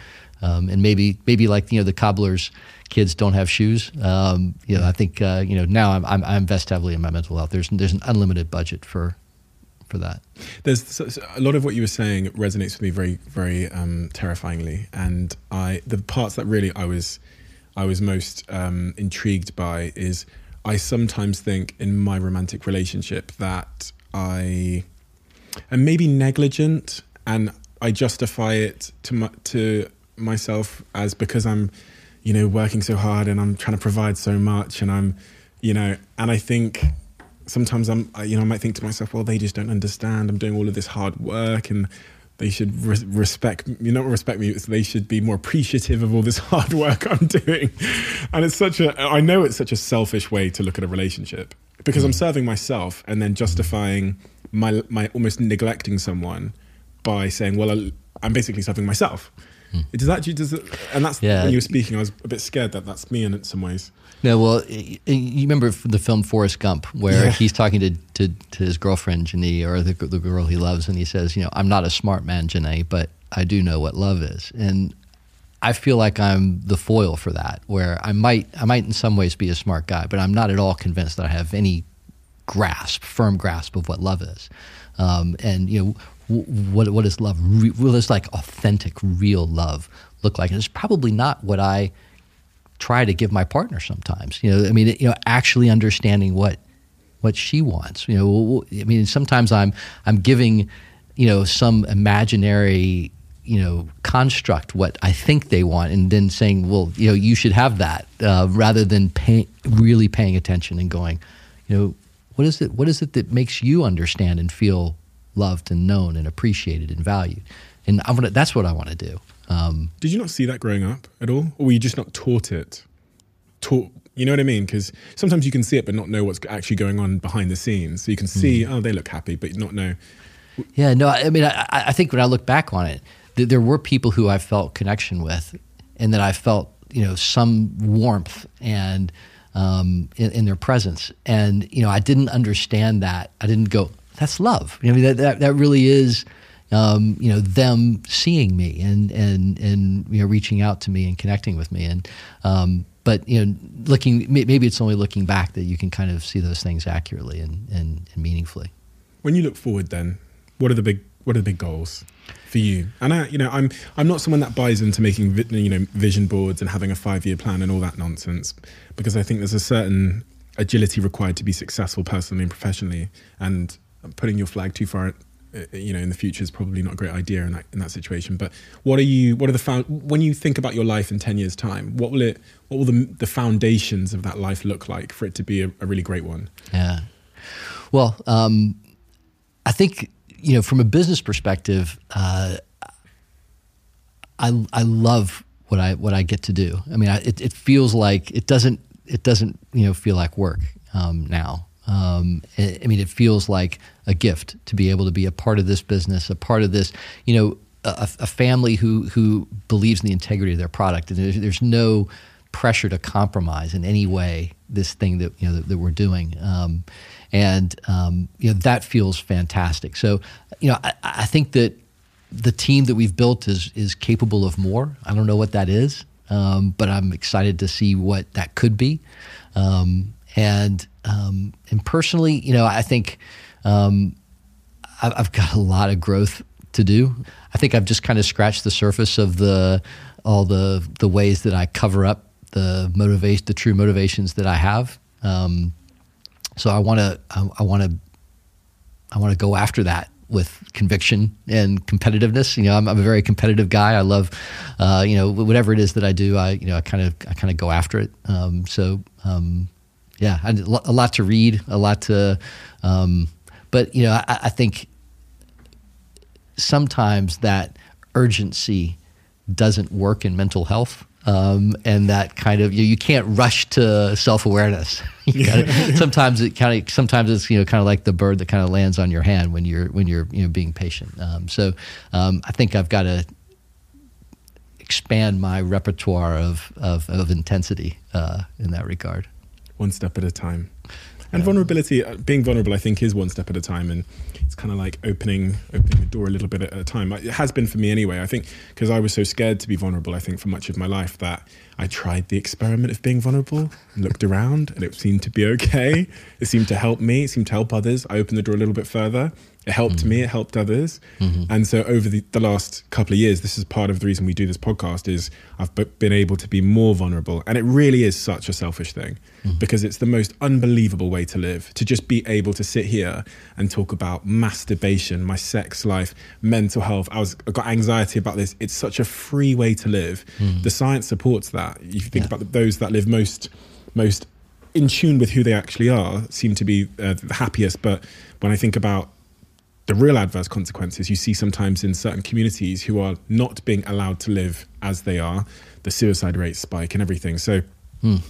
um, and maybe maybe like you know the cobbler's kids don't have shoes. Um, you know, I think uh, you know now I'm, I'm, I invest heavily in my mental health. There's there's an unlimited budget for for that. There's a lot of what you were saying resonates with me very, very um, terrifyingly, and I the parts that really I was, I was most um, intrigued by is I sometimes think in my romantic relationship that I am maybe negligent, and I justify it to my, to myself as because I'm, you know, working so hard and I'm trying to provide so much, and I'm, you know, and I think sometimes I'm, you know, I might think to myself, well, they just don't understand. I'm doing all of this hard work, and they should re- respect, you not respect me. They should be more appreciative of all this [laughs] hard work I'm doing. And it's such a, I know it's such a selfish way to look at a relationship because I'm hmm. serving myself and then justifying my my almost neglecting someone by saying, well, I'm basically serving myself. It does that, does it, and that's Yeah. when you were speaking, I was a bit scared that that's me in some ways. No, well, you remember the film Forrest Gump, where Yeah. he's talking to, to, to his girlfriend, Jenny, or the, the girl he loves, and he says, You know, I'm not a smart man, Jenny, but I do know what love is. And I feel like I'm the foil for that, where I might, I might in some ways be a smart guy, but I'm not at all convinced that I have any grasp, firm grasp of what love is. Um, and, you know, w- what, what is love? Re- what does like authentic, real love look like? And it's probably not what I try to give my partner sometimes. You know, I mean, you know, actually understanding what what she wants. You know, I mean, sometimes I'm I'm giving, you know, some imaginary, you know, construct what I think they want, and then saying, well, you know, you should have that, uh, rather than pay, really paying attention and going, you know, what is it? What is it that makes you understand and feel loved and known and appreciated and valued? And I want that's what I want to do. Um, Did you not see that growing up at all, or were you just not taught it? Taught, you know what I mean? Because sometimes you can see it, but not know what's actually going on behind the scenes. So you can see, oh, they look happy, but not know. Yeah, no, I I mean, I, I think when I look back on it, th- there were people who I felt connection with, and that I felt, you know, some warmth and um, in, in their presence, and you know, I didn't understand that. I didn't go, "That's love." You know, I mean, that that, that really is, um, you know, them seeing me and and and you know, reaching out to me and connecting with me, and um, but you know, looking maybe it's only looking back that you can kind of see those things accurately and and, and meaningfully. When you look forward, then what are the big what are the big goals for you? And I, you know, I'm I'm not someone that buys into making you know vision boards and having a five year plan and all that nonsense because I think there's a certain agility required to be successful personally and professionally, and putting your flag too far. Uh, You know, in the future is probably not a great idea in that in that situation. But what are you? What are the when you think about your life in ten years' time? What will it? What will the the foundations of that life look like for it to be a, a really great one? Yeah. Well, um, I think you know from a business perspective, uh, I I love what I what I get to do. I mean, I, it it feels like it doesn't it doesn't you know feel like work um, now. Um, I, mean, it feels like a gift to be able to be a part of this business, a part of this. You know, a, a family who who believes in the integrity of their product, and there's, there's no pressure to compromise in any way this thing that you know that, that we're doing. Um, and um, you know that feels fantastic. So, you know, I, I think that the team that we've built is is capable of more. I don't know what that is, um, but I'm excited to see what that could be. Um, and um, and personally, you know, I think um, I've, got a lot of growth to do. I think I've just kind of scratched the surface of the all the the ways that I cover up the motivation, the true motivations that I have. Um, so I want to I want to I want to go after that with conviction and competitiveness. You know, I'm, I'm a very competitive guy. I love, uh, you know, whatever it is that I do. I, you know, I kind of, I kind of go after it. Um, so, um, yeah, I, a lot to read, a lot to, um, but you know, I, I think sometimes that urgency doesn't work in mental health. Um, and that kind of you, you can't rush to self awareness. [laughs] [laughs] sometimes it kind of sometimes it's you know kind of like the bird that kind of lands on your hand when you're when you're you know being patient. Um, so um, I think I've got to expand my repertoire of of, of intensity uh, in that regard. One step at a time. And vulnerability, uh, being vulnerable, I think, is one step at a time, and it's kind of like opening opening the door a little bit at a time. It has been for me anyway. I think because I was so scared to be vulnerable. I think for much of my life that I tried the experiment of being vulnerable, and looked around, and it seemed to be okay. [laughs] It seemed to help me. It seemed to help others. I opened the door a little bit further. It helped mm-hmm. me. It helped others. Mm-hmm. And so over the, the, last couple of years, this is part of the reason we do this podcast is I've b- been able to be more vulnerable. And it really is such a selfish thing mm-hmm. because it's the most unbelievable way to live. To just be able to sit here and talk about masturbation, my sex life, mental health. I was I got anxiety about this. It's such a free way to live. Mm-hmm. The science supports that. If you think yeah. about the, those that live most most in tune with who they actually are, seem to be uh, the happiest. But when I think about the real adverse consequences you see sometimes in certain communities who are not being allowed to live as they are, the suicide rates spike and everything. So, mm.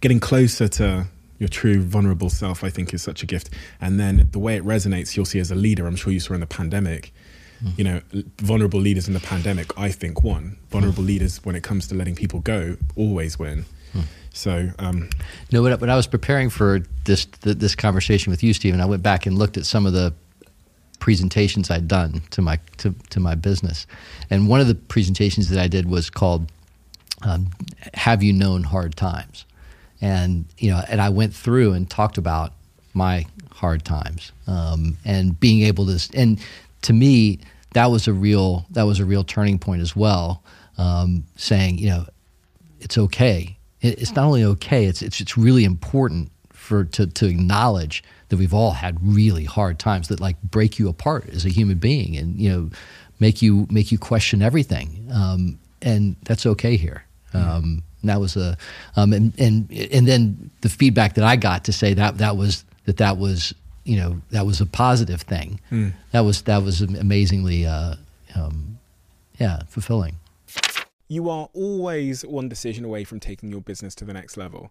getting closer to your true vulnerable self, I think, is such a gift. And then the way it resonates, you'll see as a leader, I'm sure you saw in the pandemic. Mm. You know, vulnerable leaders in the pandemic, I think, won. Vulnerable mm. leaders, when it comes to letting people go, always win. Hmm. So, um, no, when I, when I was preparing for this this conversation with you, Steven, I went back and looked at some of the presentations I'd done to my to, to my business, and one of the presentations that I did was called um, "Have You Known Hard Times?" And you know, and I went through and talked about my hard times um, and being able to and to me that was a real that was a real turning point as well. Um, saying you know it's okay. it's not only okay. It's it's it's really important for to to acknowledge that we've all had really hard times that like break you apart as a human being and you know make you make you question everything. Um, and that's okay here. Um, and that was a um, and, and and then the feedback that I got to say that that was that that was you know that was a positive thing. Mm. that was that was amazingly uh, um, yeah fulfilling. You are always one decision away from taking your business to the next level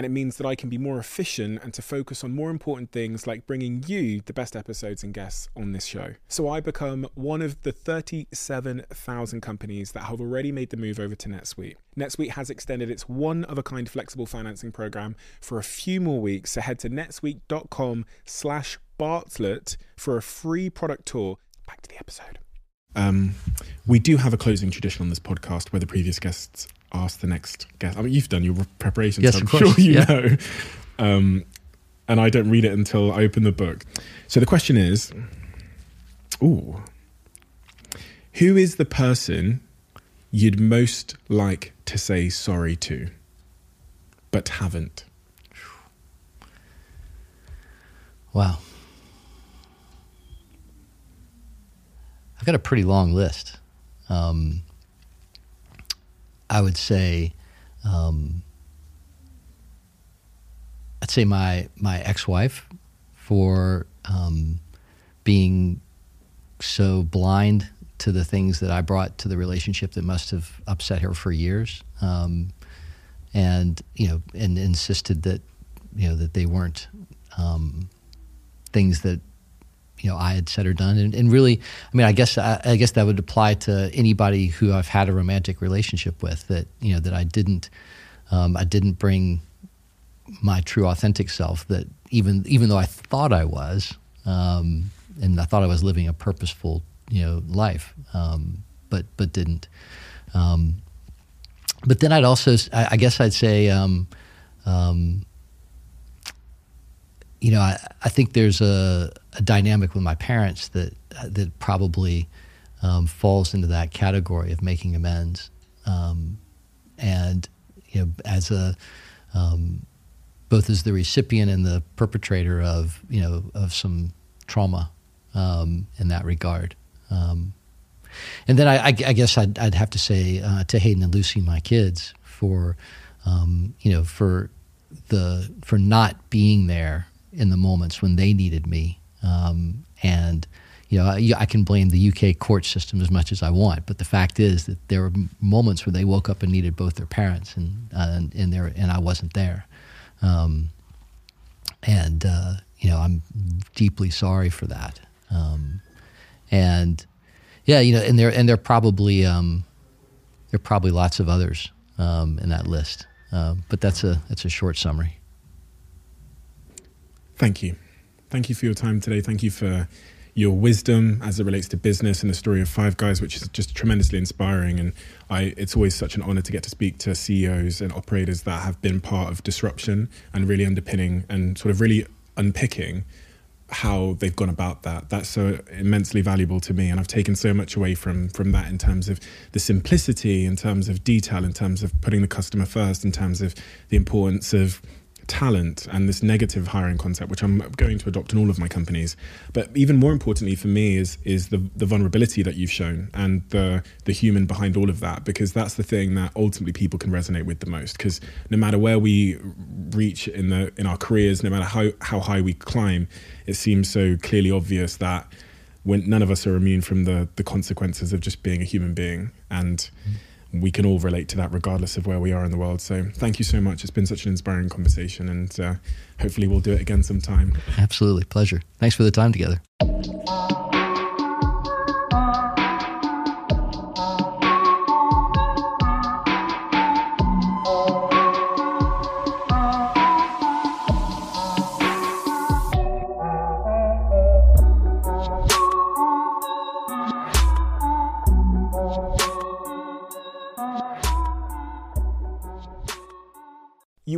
and it means that I can be more efficient and to focus on more important things like bringing you the best episodes and guests on this show. So I become one of the 37,000 companies that have already made the move over to NetSuite. NetSuite has extended its one of a kind flexible financing program for a few more weeks, so head to netsuite.com slash Bartlett for a free product tour. Back to the episode. Um, we do have a closing tradition on this podcast where the previous guests ask the next guest. I mean, you've done your preparations. Yes, so I'm of course. sure you yeah. know. Um, and I don't read it until I open the book. So the question is, ooh, who is the person you'd most like to say sorry to, but haven't? Wow. I've got a pretty long list. Um, I would say, um, I'd say my my ex-wife for um, being so blind to the things that I brought to the relationship that must have upset her for years, um, and you know, and insisted that you know that they weren't um, things that you know I had said or done, and, and really, I mean, I guess I, I, guess that would apply to anybody who I've had a romantic relationship with. That you know that I didn't um, I didn't bring my true authentic self. That even even though I thought I was, um, and I thought I was living a purposeful you know life, um, but but didn't. Um, but then I'd also I, I guess I'd say. Um, um, you know, I, I think there's a, a, dynamic with my parents that that probably um, falls into that category of making amends, um, and you know, as a um, both as the recipient and the perpetrator of you know of some trauma um, in that regard. Um, and then I, I, I guess I'd, I'd, have to say uh, to Hayden and Lucy, my kids, for um, you know for the for not being there in the moments when they needed me. Um, and you know, I, I, can blame the UK court system as much as I want, but the fact is that there were moments where they woke up and needed both their parents, and uh, and, and, there, and I wasn't there. Um, and uh, you know, I'm deeply sorry for that. Um, and yeah, you know, and there and there probably um, there are probably lots of others um, in that list, uh, but that's a that's a short summary. Thank you. Thank you for your time today. Thank you for your wisdom as it relates to business and the story of Five Guys, which is just tremendously inspiring. And I, it's always such an honor to get to speak to CEOs and operators that have been part of disruption and really underpinning and sort of really unpicking how they've gone about that. That's so immensely valuable to me, and I've taken so much away from from that in terms of the simplicity, in terms of detail, in terms of putting the customer first, in terms of the importance of talent and this negative hiring concept, which I'm going to adopt in all of my companies. But even more importantly for me is is the the vulnerability that you've shown and the the human behind all of that, because that's the thing that ultimately people can resonate with the most. Because no matter where we reach in the in our careers, no matter how how high we climb, it seems so clearly obvious that when none of us are immune from the the consequences of just being a human being and. Mm-hmm we can all relate to that regardless of where we are in the world. So thank you so much. It's been such an inspiring conversation, and uh, hopefully we'll do it again sometime. Absolutely. Pleasure. Thanks for the time together.